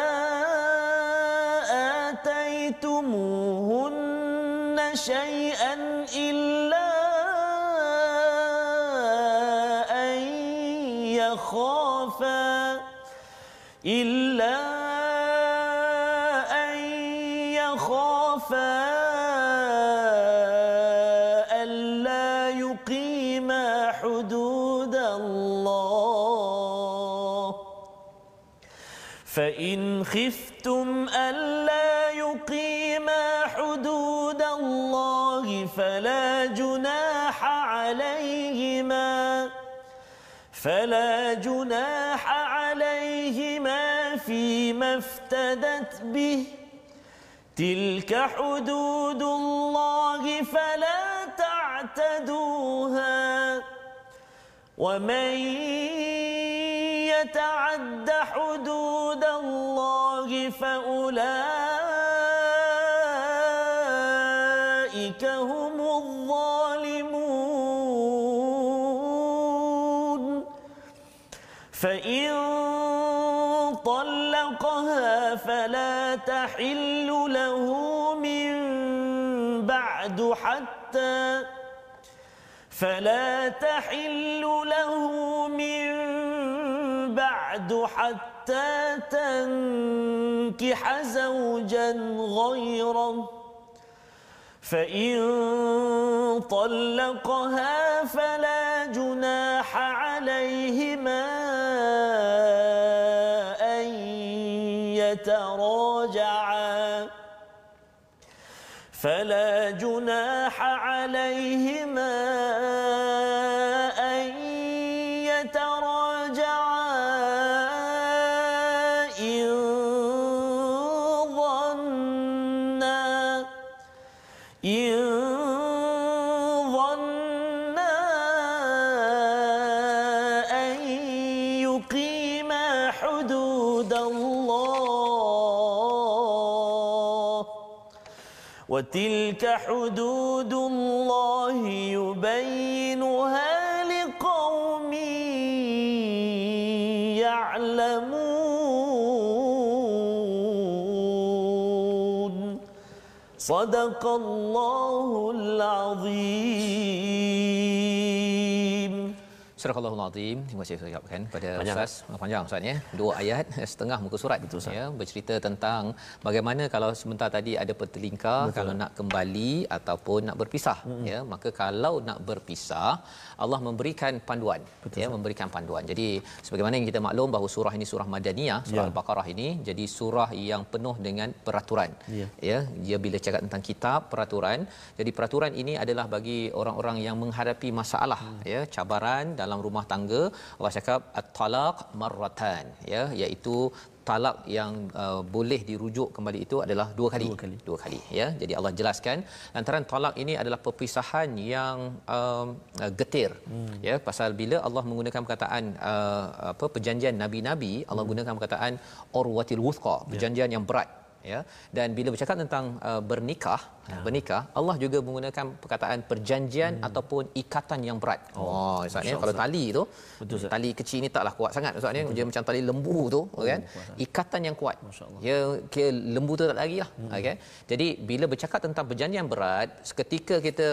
آتيتموهن شيئا إلا أن يخافا إلا خفتم ألا يقيما حدود الله فلا جناح عليهما فلا جناح عليهما فيما افتدت به. تلك حدود الله فلا تعتدوها. ومن يتعد حدود فأولئك هم الظالمون. فإن طلقها فلا تحل له من بعد حتى فلا تحل حتى تنكح زوجا غيره. فإن طلقها فلا جناح عليهما أن يتراجعا. فلا جناح عليهما أن وتلك حدود الله يبينها لقوم يعلمون. صدق الله العظيم. Azim. Terima kasih saya ucapkan pada Panjang. Ustaz. Panjang Ustaz ya. Dua ayat setengah muka surat Betul, Ustaz. ya bercerita tentang bagaimana kalau sebentar tadi ada pertelingkar Betul. kalau nak kembali ataupun nak berpisah Mm-mm. ya maka kalau nak berpisah Allah memberikan panduan Betul, ya Ustaz. memberikan panduan. Jadi sebagaimana yang kita maklum bahawa surah ini surah Madaniyah, surah Ya. Al-Baqarah ini jadi surah yang penuh dengan peraturan. Ya. ya dia bila cakap tentang kitab peraturan jadi peraturan ini adalah bagi orang-orang yang menghadapi masalah hmm. ya cabaran dalam rumah tangga Allah cakap at-talaq marratan ya iaitu talak yang uh, boleh dirujuk kembali itu adalah dua kali. Dua kali. Dua kali ya. Jadi Allah jelaskan lantaran talak ini adalah perpisahan yang um, uh, getir. Hmm. Ya, pasal bila Allah menggunakan perkataan uh, apa perjanjian nabi-nabi, Allah Hmm. gunakan perkataan urwatil wuthqa, perjanjian yang berat ya. Dan bila bercakap tentang uh, bernikah ya. bernikah Allah juga menggunakan perkataan perjanjian hmm. ataupun ikatan yang berat. Oh, oh maksudnya kalau tali tu Betul, tali kecil ni taklah kuat sangat maksudnya dia macam tali lembu tu oh, kan. ikatan yang kuat. Ya kira lembu tu tak lagi lah. Hmm. okay? jadi bila bercakap tentang perjanjian berat seketika kita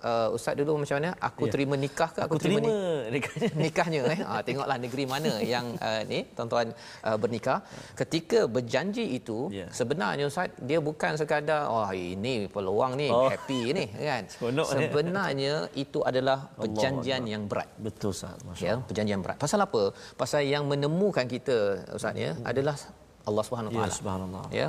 uh, ustaz dulu macam mana aku Ya. terima nikah ke aku, Aku terima ni- nikahnya. nikahnya eh ha, tengoklah negeri mana yang uh, ni tuan-tuan uh, bernikah ketika berjanji itu Ya. sebenarnya ustaz dia bukan sekadar oh ini peluang ni Oh. happy ni kan Seronok ni. sebenarnya itu adalah perjanjian yang berat Betul Ustaz. Ya perjanjian berat pasal apa pasal yang menemukan kita ustaz ya adalah Allah Subhanahu Ya, taala subhanallah. ya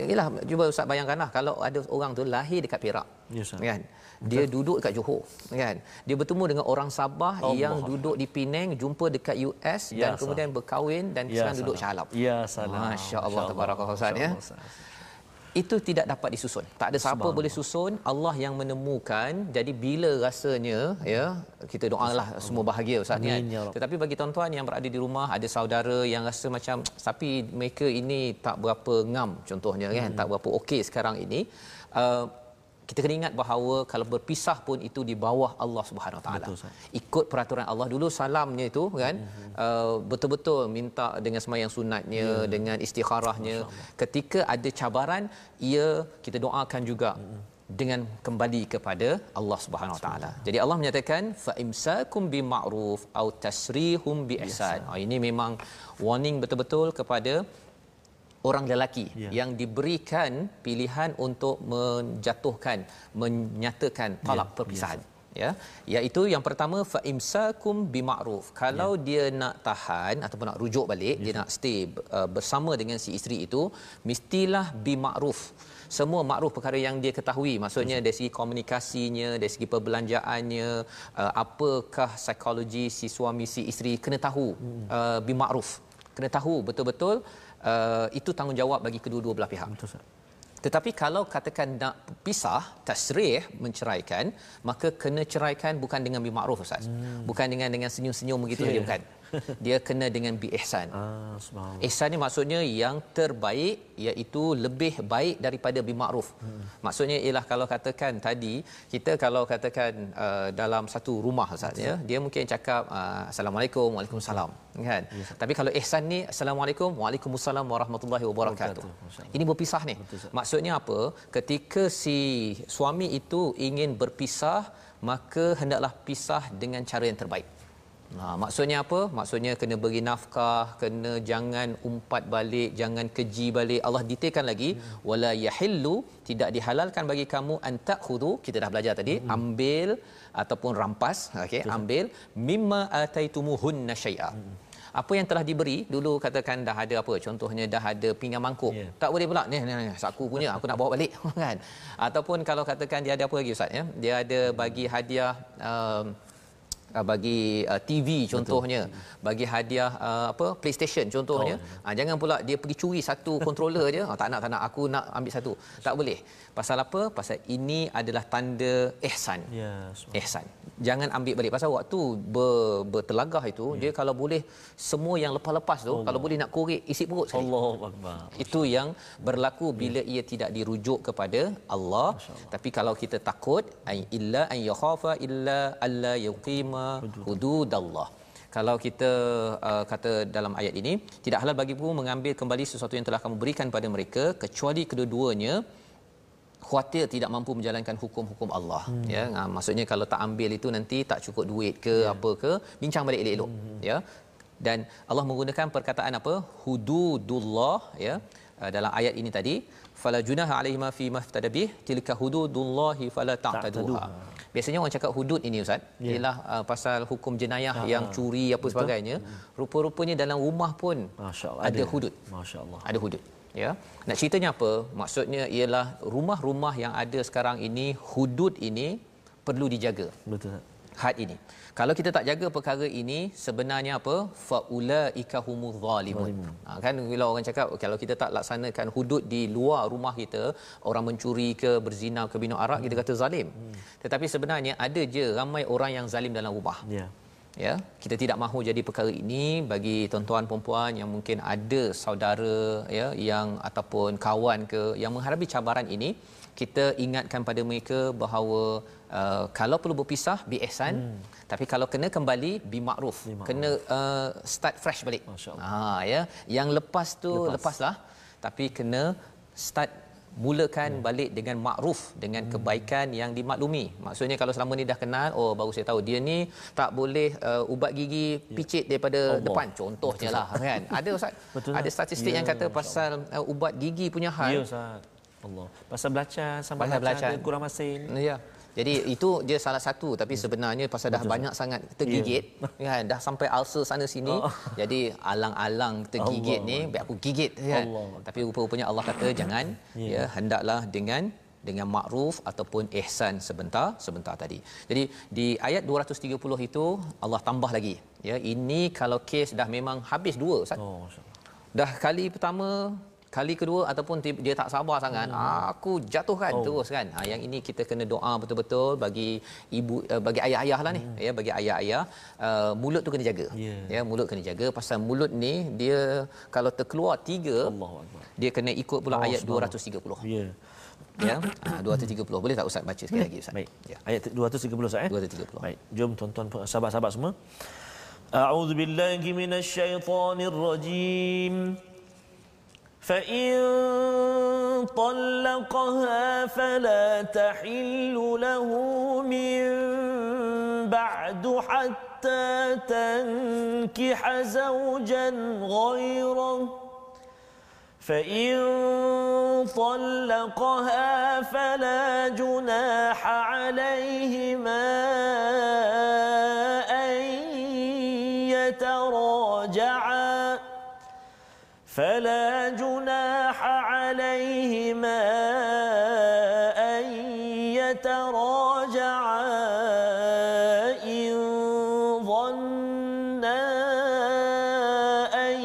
yalah cuba ustaz bayangkanlah kalau ada orang tu lahir dekat Perak Ya, Ustaz. kan dia duduk dekat Johor kan dia bertemu dengan orang Sabah Allah. yang duduk di Penang jumpa dekat US Ya, dan Ustaz. kemudian berkahwin dan Ya, sekarang duduk salam. Shalab Ya salam. Masya-Allah, Masya tabarakallah, Ustaz, ya. Itu tidak dapat disusun. Tak ada siapa boleh susun, Allah yang menemukan. Jadi bila rasanya ya kita doalah semua bahagia Ustaz kan. Ya. Tetapi bagi tuan-tuan yang berada di rumah ada saudara yang rasa macam tapi mereka ini tak berapa ngam contohnya kan, Hmm. tak berapa okey sekarang ini. Uh, kita kena ingat bahawa kalau berpisah pun itu di bawah Allah Subhanahu Taala. Ikut peraturan Allah dulu salamnya itu kan mm-hmm. uh, betul-betul minta dengan semayang sunatnya yeah. dengan istikharahnya. Ketika ada cabaran ia kita doakan juga mm-hmm. dengan kembali kepada Allah Subhanahu Wa Taala. Jadi Allah menyatakan fa imsakum bi ma'ruf au tasrihum bi ihsan. Yes, oh, ini memang warning betul-betul kepada orang lelaki ya. yang diberikan pilihan untuk menjatuhkan menyatakan talak ya. perpisahan ya. ya iaitu yang pertama fa imsakum bima'ruf kalau ya. dia nak tahan ataupun nak rujuk balik ya. dia nak stay uh, bersama dengan si isteri itu mestilah bima'ruf semua makruf perkara yang dia ketahui maksudnya dari segi komunikasinya dari segi perbelanjaannya uh, apakah psikologi si suami si isteri kena tahu hmm. uh, bima'ruf kena tahu betul-betul uh, itu tanggungjawab bagi kedua-dua belah pihak. Betul. Tetapi kalau katakan nak pisah, tasrih menceraikan, maka kena ceraikan bukan dengan bimakruf Ustaz. Hmm. Bukan dengan dengan senyum-senyum begitu yeah. dia bukan. dia kena dengan bi ihsan. Ah, ihsan ni maksudnya yang terbaik iaitu lebih baik daripada bi ma'ruf. Hmm. Maksudnya ialah kalau katakan tadi kita kalau katakan uh, dalam satu rumah Ustaz ya, dia mungkin cakap uh, assalamualaikum waalaikumsalam kan. Yes. Tapi kalau ihsan ni assalamualaikum waalaikumsalam warahmatullahi wabarakatuh. Ini berpisah ni. Betul, maksudnya apa? Ketika si suami itu ingin berpisah maka hendaklah pisah dengan cara yang terbaik. Ha, maksudnya apa? Maksudnya kena beri nafkah, kena jangan umpat balik, jangan keji balik. Allah detailkan lagi, wala yahillu tidak dihalalkan bagi kamu antak khudu. Kita dah belajar tadi, hmm. ambil ataupun rampas, okey, ambil mimma ataitumuhunna syai'a. Hmm. Apa yang telah diberi dulu katakan dah ada apa contohnya dah ada pinggan mangkuk yeah. tak boleh pula ni, ni, ni saku punya aku nak bawa balik kan ataupun kalau katakan dia ada apa lagi ustaz ya dia ada bagi hadiah um, bagi uh, TV contohnya Betul. bagi hadiah uh, apa PlayStation contohnya oh. uh, jangan pula dia pergi curi satu controller je oh, tak nak tak nak aku nak ambil satu tak boleh pasal apa pasal ini adalah tanda ihsan yes. ihsan jangan ambil balik. Pasal waktu ber, bertelagah itu yeah. dia kalau boleh semua yang lepas-lepas tu Allah. kalau boleh nak korek isi perut sekali. Allahuakbar itu yang berlaku bila yeah. ia tidak dirujuk kepada Allah. Tapi kalau kita takut illa an yakhafa illa alla yuqima hududallah. Kalau kita uh, kata dalam ayat ini tidak halal bagimu mengambil kembali sesuatu yang telah kamu berikan pada mereka kecuali kedua-duanya khuatir tidak mampu menjalankan hukum-hukum Allah hmm. ya ha, maksudnya kalau tak ambil itu nanti tak cukup duit ke yeah. apa ke bincang balik elok-elok hmm. ya dan Allah menggunakan perkataan apa hududullah ya uh, dalam ayat ini tadi fala junaha alaihi ma fi maftadabih tilka hududullahi fala ta'taduha biasanya orang cakap hudud ini ustaz yeah. ialah uh, pasal hukum jenayah ha. yang curi apa Betul. sebagainya hmm. rupa-rupanya dalam rumah pun ada, ada hudud masyaallah ada hudud ya. Nak ceritanya apa? Maksudnya ialah rumah-rumah yang ada sekarang ini hudud ini perlu dijaga. Betul. Had ini. Kalau kita tak jaga perkara ini sebenarnya apa? Faula ikahumuz zalimun. Ha, kan bila orang cakap kalau kita tak laksanakan hudud di luar rumah kita orang mencuri ke berzina ke minum arak hmm. kita kata zalim. Hmm. tetapi sebenarnya ada je ramai orang yang zalim dalam rumah. Yeah ya kita tidak mahu jadi perkara ini bagi tuan-tuan puan-puan yang mungkin ada saudara ya yang ataupun kawan ke yang menghadapi cabaran ini kita ingatkan pada mereka bahawa uh, kalau perlu berpisah bi ihsan hmm. tapi kalau kena kembali bi makruf. Kena uh, start fresh balik. Ha ya. Yang lepas tu lepas. lepaslah. Tapi kena start mulakan hmm. balik dengan makruf dengan hmm. kebaikan yang dimaklumi. Maksudnya kalau selama ni dah kenal oh baru saya tahu dia ni tak boleh uh, ubat gigi ya. picit daripada Allah. depan. Contohnya lah kan? Ada ustaz? Betul ada statistik ya, yang kata pasal uh, ubat gigi punya hal. Ya ustaz. Allah. Pasal belacan sampai belacan kurang masin ya jadi itu dia salah satu tapi sebenarnya pasal dah Betul. banyak sangat tergigit yeah. kan dah sampai ulcer sana sini oh. jadi alang-alang tergigit Allah. ni biar aku gigit kan. Allah. Tapi rupa-rupanya Allah kata jangan yeah. ya hendaklah dengan dengan makruf ataupun ihsan sebentar sebentar tadi. Jadi di ayat 230 itu Allah tambah lagi ya ini kalau kes dah memang habis dua Ustaz. Oh, dah kali pertama kali kedua ataupun dia tak sabar sangat hmm. aku jatuhkan oh. terus kan ha, yang ini kita kena doa betul-betul bagi ibu uh, bagi ayah-ayah lah ni hmm. ya bagi ayah-ayah uh, mulut tu kena jaga yeah. ya mulut kena jaga pasal mulut ni dia kalau terkeluar tiga dia kena ikut pula oh, ayat 230 ya yeah. Ya. Ha, 230. Boleh tak Ustaz baca sekali lagi Ustaz? Baik. Ya. Ayat 230 Ustaz eh? 230. Baik. Jom tuan-tuan sahabat-sahabat semua. A'udzu billahi minasyaitonir rajim. فإن طلقها فلا تحل له من بعد حتى تنكح زوجا غيره. فإن طلقها فلا جناح عليهما يتراجعا إن ظنا أن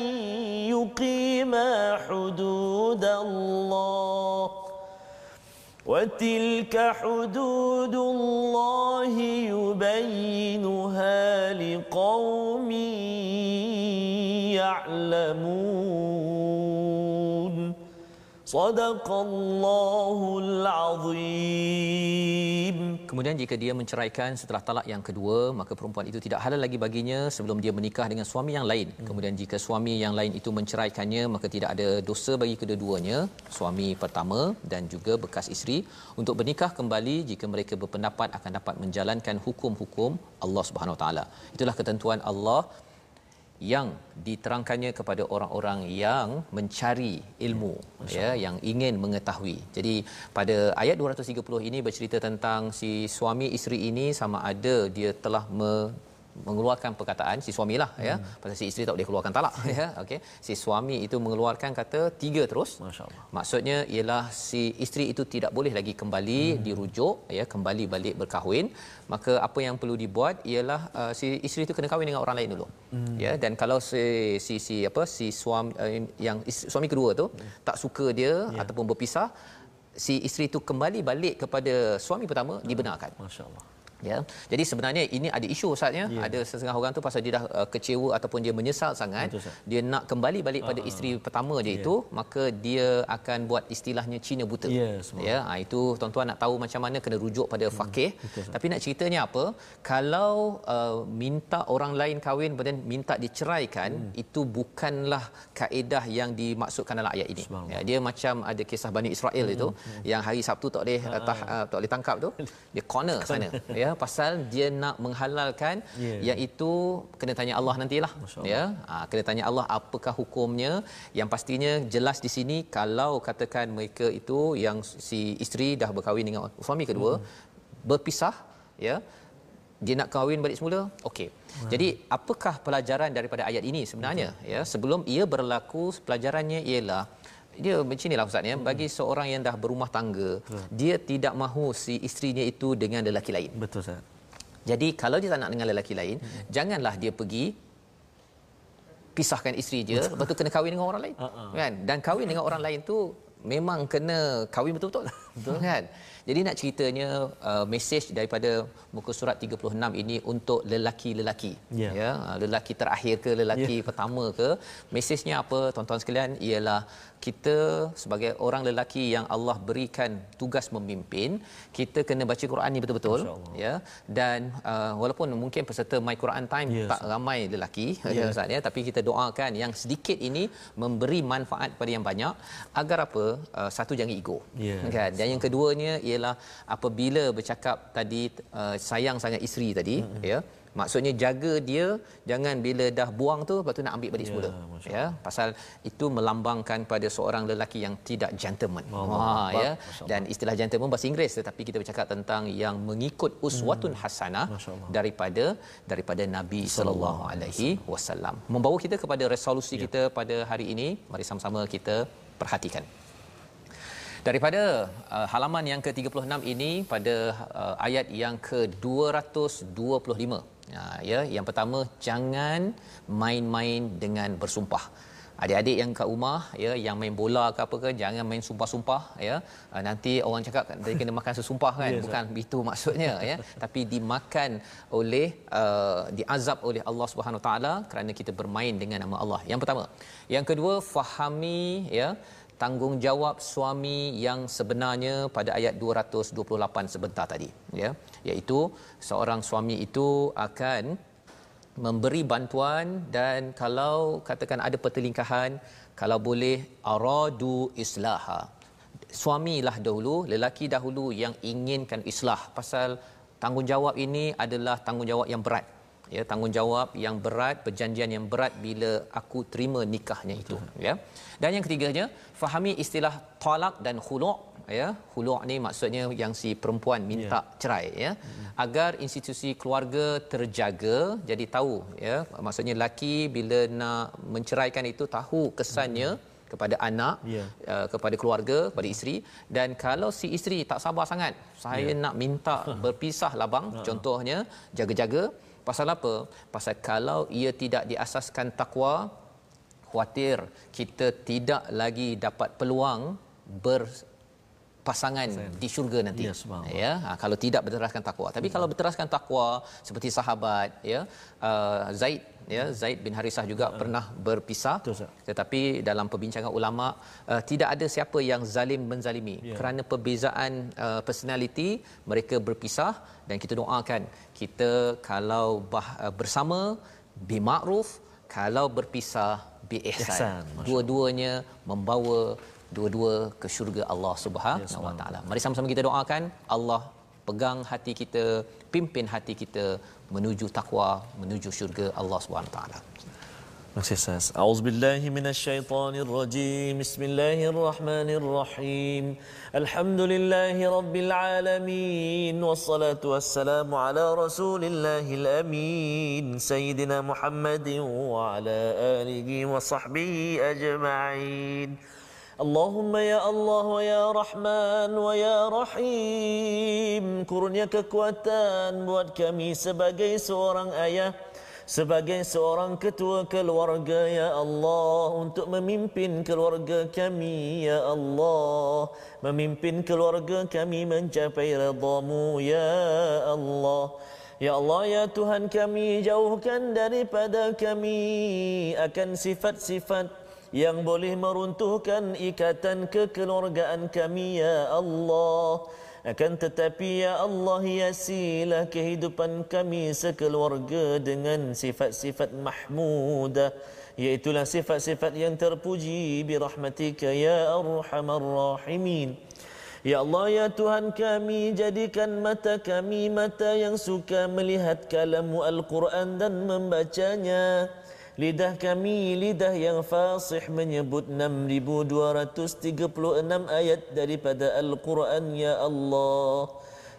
يقيما حدود الله وتلك حدود الله يبينها لقوم صدق الله العظيم Kemudian jika dia menceraikan setelah talak yang kedua, maka perempuan itu tidak halal lagi baginya sebelum dia menikah dengan suami yang lain. Hmm. Kemudian jika suami yang lain itu menceraikannya, maka tidak ada dosa bagi kedua-duanya, suami pertama dan juga bekas isteri untuk bernikah kembali jika mereka berpendapat akan dapat menjalankan hukum-hukum Allah Subhanahu Wa Taala. Itulah ketentuan Allah yang diterangkannya kepada orang-orang yang mencari ilmu ya, ya yang ingin mengetahui. Jadi pada ayat 230 ini bercerita tentang si suami isteri ini sama ada dia telah me, mengeluarkan perkataan si suamilah ya. hmm. ya pasal si isteri tak boleh keluarkan talak ya okey si suami itu mengeluarkan kata tiga terus masyaallah maksudnya ialah si isteri itu tidak boleh lagi kembali hmm. dirujuk ya kembali balik berkahwin maka apa yang perlu dibuat ialah uh, si isteri itu kena kahwin dengan orang lain dulu hmm. ya dan kalau si si si apa si suami uh, yang isteri, suami kedua tu hmm. tak suka dia yeah. ataupun berpisah si isteri itu kembali balik kepada suami pertama hmm. dibenarkan masyaallah ya. Jadi sebenarnya ini ada isu ustaz ya. Yeah. ada setengah orang tu pasal dia dah uh, kecewa ataupun dia menyesal sangat Betul, dia nak kembali balik pada uh, isteri pertama dia yeah. itu maka dia akan buat istilahnya Cina buta. Yeah, ya ha, itu tuan-tuan nak tahu macam mana kena rujuk pada hmm. fakih. Betul, tapi nak ceritanya apa? Kalau uh, minta orang lain kahwin dan minta diceraikan hmm. itu bukanlah kaedah yang dimaksudkan dalam ayat ini. Ya dia macam ada kisah Bani Israel hmm. itu hmm. yang hari Sabtu tak boleh uh, tah, uh, tak boleh tangkap tu dia corner sana. Ya pasal dia nak menghalalkan yeah. iaitu kena tanya Allah nantilah ya ha, kena tanya Allah apakah hukumnya yang pastinya jelas di sini kalau katakan mereka itu yang si isteri dah berkahwin dengan suami kedua hmm. berpisah ya dia nak kahwin balik semula okey hmm. jadi apakah pelajaran daripada ayat ini sebenarnya hmm. ya sebelum ia berlaku pelajarannya ialah dia macam inilah ustaz ya bagi seorang yang dah berumah tangga Betul. dia tidak mahu si isterinya itu dengan lelaki lain. Betul ustaz. Jadi kalau dia tak nak dengan lelaki lain hmm. janganlah dia pergi pisahkan isteri dia betul, betul kena kahwin dengan orang lain. Uh-uh. kan? Dan kahwin dengan orang lain tu memang kena kahwin betul-betul betul kan jadi nak ceritanya uh, mesej daripada muka surat 36 ini untuk lelaki-lelaki yeah. ya uh, lelaki terakhir ke lelaki yeah. pertama ke mesejnya apa tuan-tuan sekalian ialah kita sebagai orang lelaki yang Allah berikan tugas memimpin kita kena baca Quran ni betul-betul ya dan uh, walaupun mungkin peserta My Quran Time yes. tak ramai lelaki yeah. Ustaz ya tapi kita doakan yang sedikit ini memberi manfaat kepada yang banyak agar apa uh, satu jangan ego yes. kan dan yang keduanya ialah apabila bercakap tadi uh, sayang sangat isteri tadi mm-hmm. ya. Maksudnya jaga dia jangan bila dah buang tu lepas tu nak ambil balik ya, semula ya. Pasal itu melambangkan pada seorang lelaki yang tidak gentleman. Wah ya. Dan istilah gentleman bahasa Inggeris tetapi kita bercakap tentang yang mengikut uswatun hmm. hasanah daripada daripada Nabi sallallahu alaihi wasallam. Membawa kita kepada resolusi ya. kita pada hari ini. Mari sama-sama kita perhatikan daripada uh, halaman yang ke-36 ini pada uh, ayat yang ke-225 Ya, ya, yang pertama jangan main-main dengan bersumpah. adik-adik yang kat rumah ya yang main bola ke apa ke jangan main sumpah-sumpah ya. Uh, nanti orang cakap dia kena makan sesumpah kan? Yes, bukan itu maksudnya ya. Tapi dimakan oleh uh, diazab oleh Allah Subhanahu taala kerana kita bermain dengan nama Allah. Yang pertama. Yang kedua fahami ya tanggungjawab suami yang sebenarnya pada ayat 228 sebentar tadi ya. Iaitu seorang suami itu akan memberi bantuan dan kalau katakan ada pertelingkahan kalau boleh aradu islaha. Suamilah dahulu lelaki dahulu yang inginkan islah. Pasal tanggungjawab ini adalah tanggungjawab yang berat ya tanggungjawab yang berat perjanjian yang berat bila aku terima nikahnya itu ya dan yang ketiganya fahami istilah talak dan khulu' ya khulu' ni maksudnya yang si perempuan minta yeah. cerai ya agar institusi keluarga terjaga jadi tahu ya maksudnya laki bila nak menceraikan itu tahu kesannya hmm kepada anak yeah. uh, kepada keluarga kepada isteri dan kalau si isteri tak sabar sangat saya yeah. nak minta berpisah labang uh-huh. contohnya jaga-jaga pasal apa? Pasal kalau ia tidak diasaskan takwa khawatir kita tidak lagi dapat peluang ber pasangan. di syurga nanti. Ya, ya ha, kalau tidak berteraskan takwa tapi hmm. kalau berteraskan takwa seperti sahabat ya uh, Zaid ya Zaid bin Harisah juga uh, pernah berpisah. Betul, tetapi dalam perbincangan ulama uh, tidak ada siapa yang zalim menzalimi. Yeah. kerana perbezaan uh, personality mereka berpisah dan kita doakan kita kalau bah, uh, bersama bi ma'ruf kalau berpisah bi ihsan. Dua-duanya membawa dua-dua ke syurga Allah Subhanahu Wa Taala. Mari sama-sama kita doakan Allah pegang hati kita, pimpin hati kita menuju takwa, menuju syurga Allah Taala. Sukses. Auzubillahi minasyaitonirrajim. Bismillahirrahmanirrahim. Alhamdulillahi rabbil alamin. Wassalatu wassalamu ala rasulillahil amin. Sayyidina Muhammadin wa ala alihi wa sahbihi ajma'in. Allahumma ya Allah wa ya Rahman wa ya Rahim. Kurnia kekuatan buat kami sebagai seorang ayah sebagai seorang ketua keluarga ya Allah. Untuk memimpin keluarga kami ya Allah. Memimpin keluarga kami mencapai redamu ya Allah. Ya Allah ya Tuhan kami jauhkan daripada kami akan sifat-sifat yang boleh meruntuhkan ikatan kekeluargaan kami ya Allah. Akan tetapi ya Allah hiasilah kehidupan kami sekeluarga dengan sifat-sifat mahmudah iaitulah sifat-sifat yang terpuji birahmatika ya arhamar rahimin. Ya Allah ya Tuhan kami jadikan mata kami mata yang suka melihat kalamu Al-Quran dan membacanya Lidah kami lidah yang fasih menyebut 6236 ayat daripada Al-Quran ya Allah.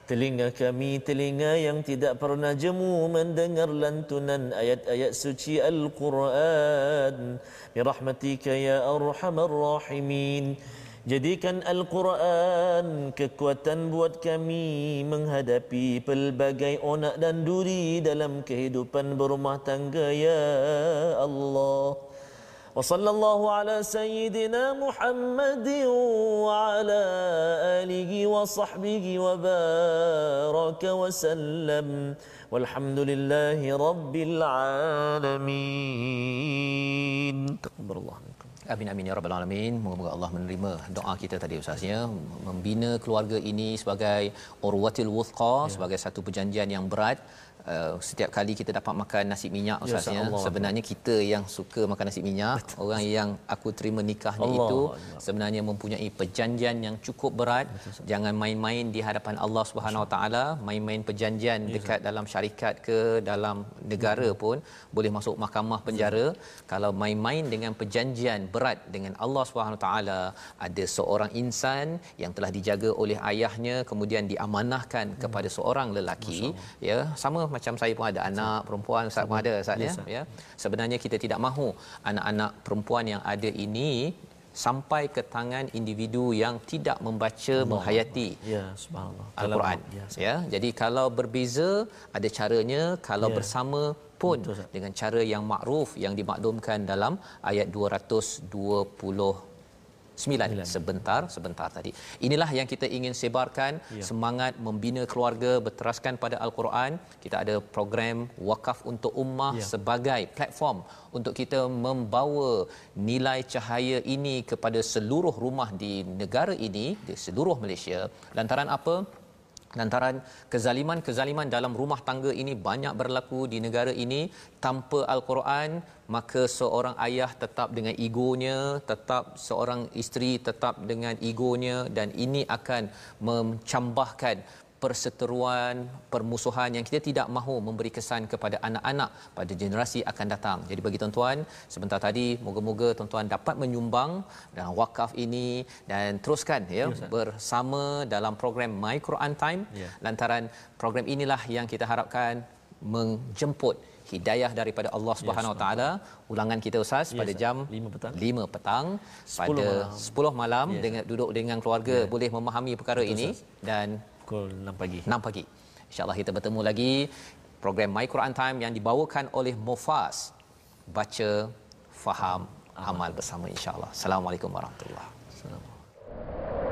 Telinga kami telinga yang tidak pernah jemu mendengar lantunan ayat-ayat suci Al-Quran. Birahmatika ya arhamar rahimin. Jadikan Al-Quran kekuatan buat kami menghadapi pelbagai onak dan duri dalam kehidupan berumah tangga ya Allah. Ala sayyidina Muhammad wa ala alihi wa sahbihi wa baraka wa sallam. Walhamdulillahi rabbil alamin. Takbirullah. Amin amin ya rabbal alamin. Moga-moga Allah menerima doa kita tadi ustaz ya. Membina keluarga ini sebagai urwatil wuthqa, ya. sebagai satu perjanjian yang berat uh, setiap kali kita dapat makan nasi minyak ya, ustaz ya sebenarnya kita yang suka makan nasi minyak Betul. orang yang aku terima nikahnya Allah. itu sebenarnya mempunyai perjanjian yang cukup berat Betul. jangan main-main di hadapan Allah Subhanahu Wa taala main-main perjanjian ya, dekat dalam syarikat ke dalam negara ya. pun boleh masuk mahkamah penjara ya. kalau main-main dengan perjanjian berat dengan Allah Subhanahu Wa taala ada seorang insan yang telah dijaga oleh ayahnya kemudian diamanahkan ya. kepada seorang lelaki ya sama macam saya pun ada anak perempuan ustaz pun ada ustaz ya. Ya. Sebenarnya kita tidak mahu anak-anak perempuan yang ada ini sampai ke tangan individu yang tidak membaca Allah. menghayati ya subhanallah. al-Quran. Ya, ya. Jadi kalau berbeza ada caranya kalau ya. bersama pun Betul, dengan cara yang makruf yang dimaklumkan dalam ayat 220 sembilan sebentar sebentar tadi. Inilah yang kita ingin sebarkan ya. semangat membina keluarga berteraskan pada al-Quran. Kita ada program wakaf untuk ummah ya. sebagai platform untuk kita membawa nilai cahaya ini kepada seluruh rumah di negara ini di seluruh Malaysia. Lantaran apa? Lantaran kezaliman-kezaliman dalam rumah tangga ini banyak berlaku di negara ini tanpa al-Quran maka seorang ayah tetap dengan egonya tetap seorang isteri tetap dengan egonya dan ini akan mencambahkan perseteruan, permusuhan yang kita tidak mahu memberi kesan kepada anak-anak pada generasi akan datang. Jadi bagi tuan-tuan, sebentar tadi moga-moga tuan-tuan dapat menyumbang dalam wakaf ini dan teruskan ya, ya bersama dalam program My Quran Time. Ya. Lantaran program inilah yang kita harapkan menjemput hidayah daripada Allah Subhanahu Wa Taala. Ulangan kita Ustaz yes, pada jam 5 petang, 5 petang 10 pada malam. 10 malam yes, dengan duduk dengan keluarga yes. boleh memahami perkara Betul, ini Ustaz. dan pukul 6 pagi. 6 pagi. Insya-Allah kita bertemu lagi program My Quran Time yang dibawakan oleh Mufas. Baca, faham, amal bersama insya-Allah. Assalamualaikum warahmatullahi wabarakatuh.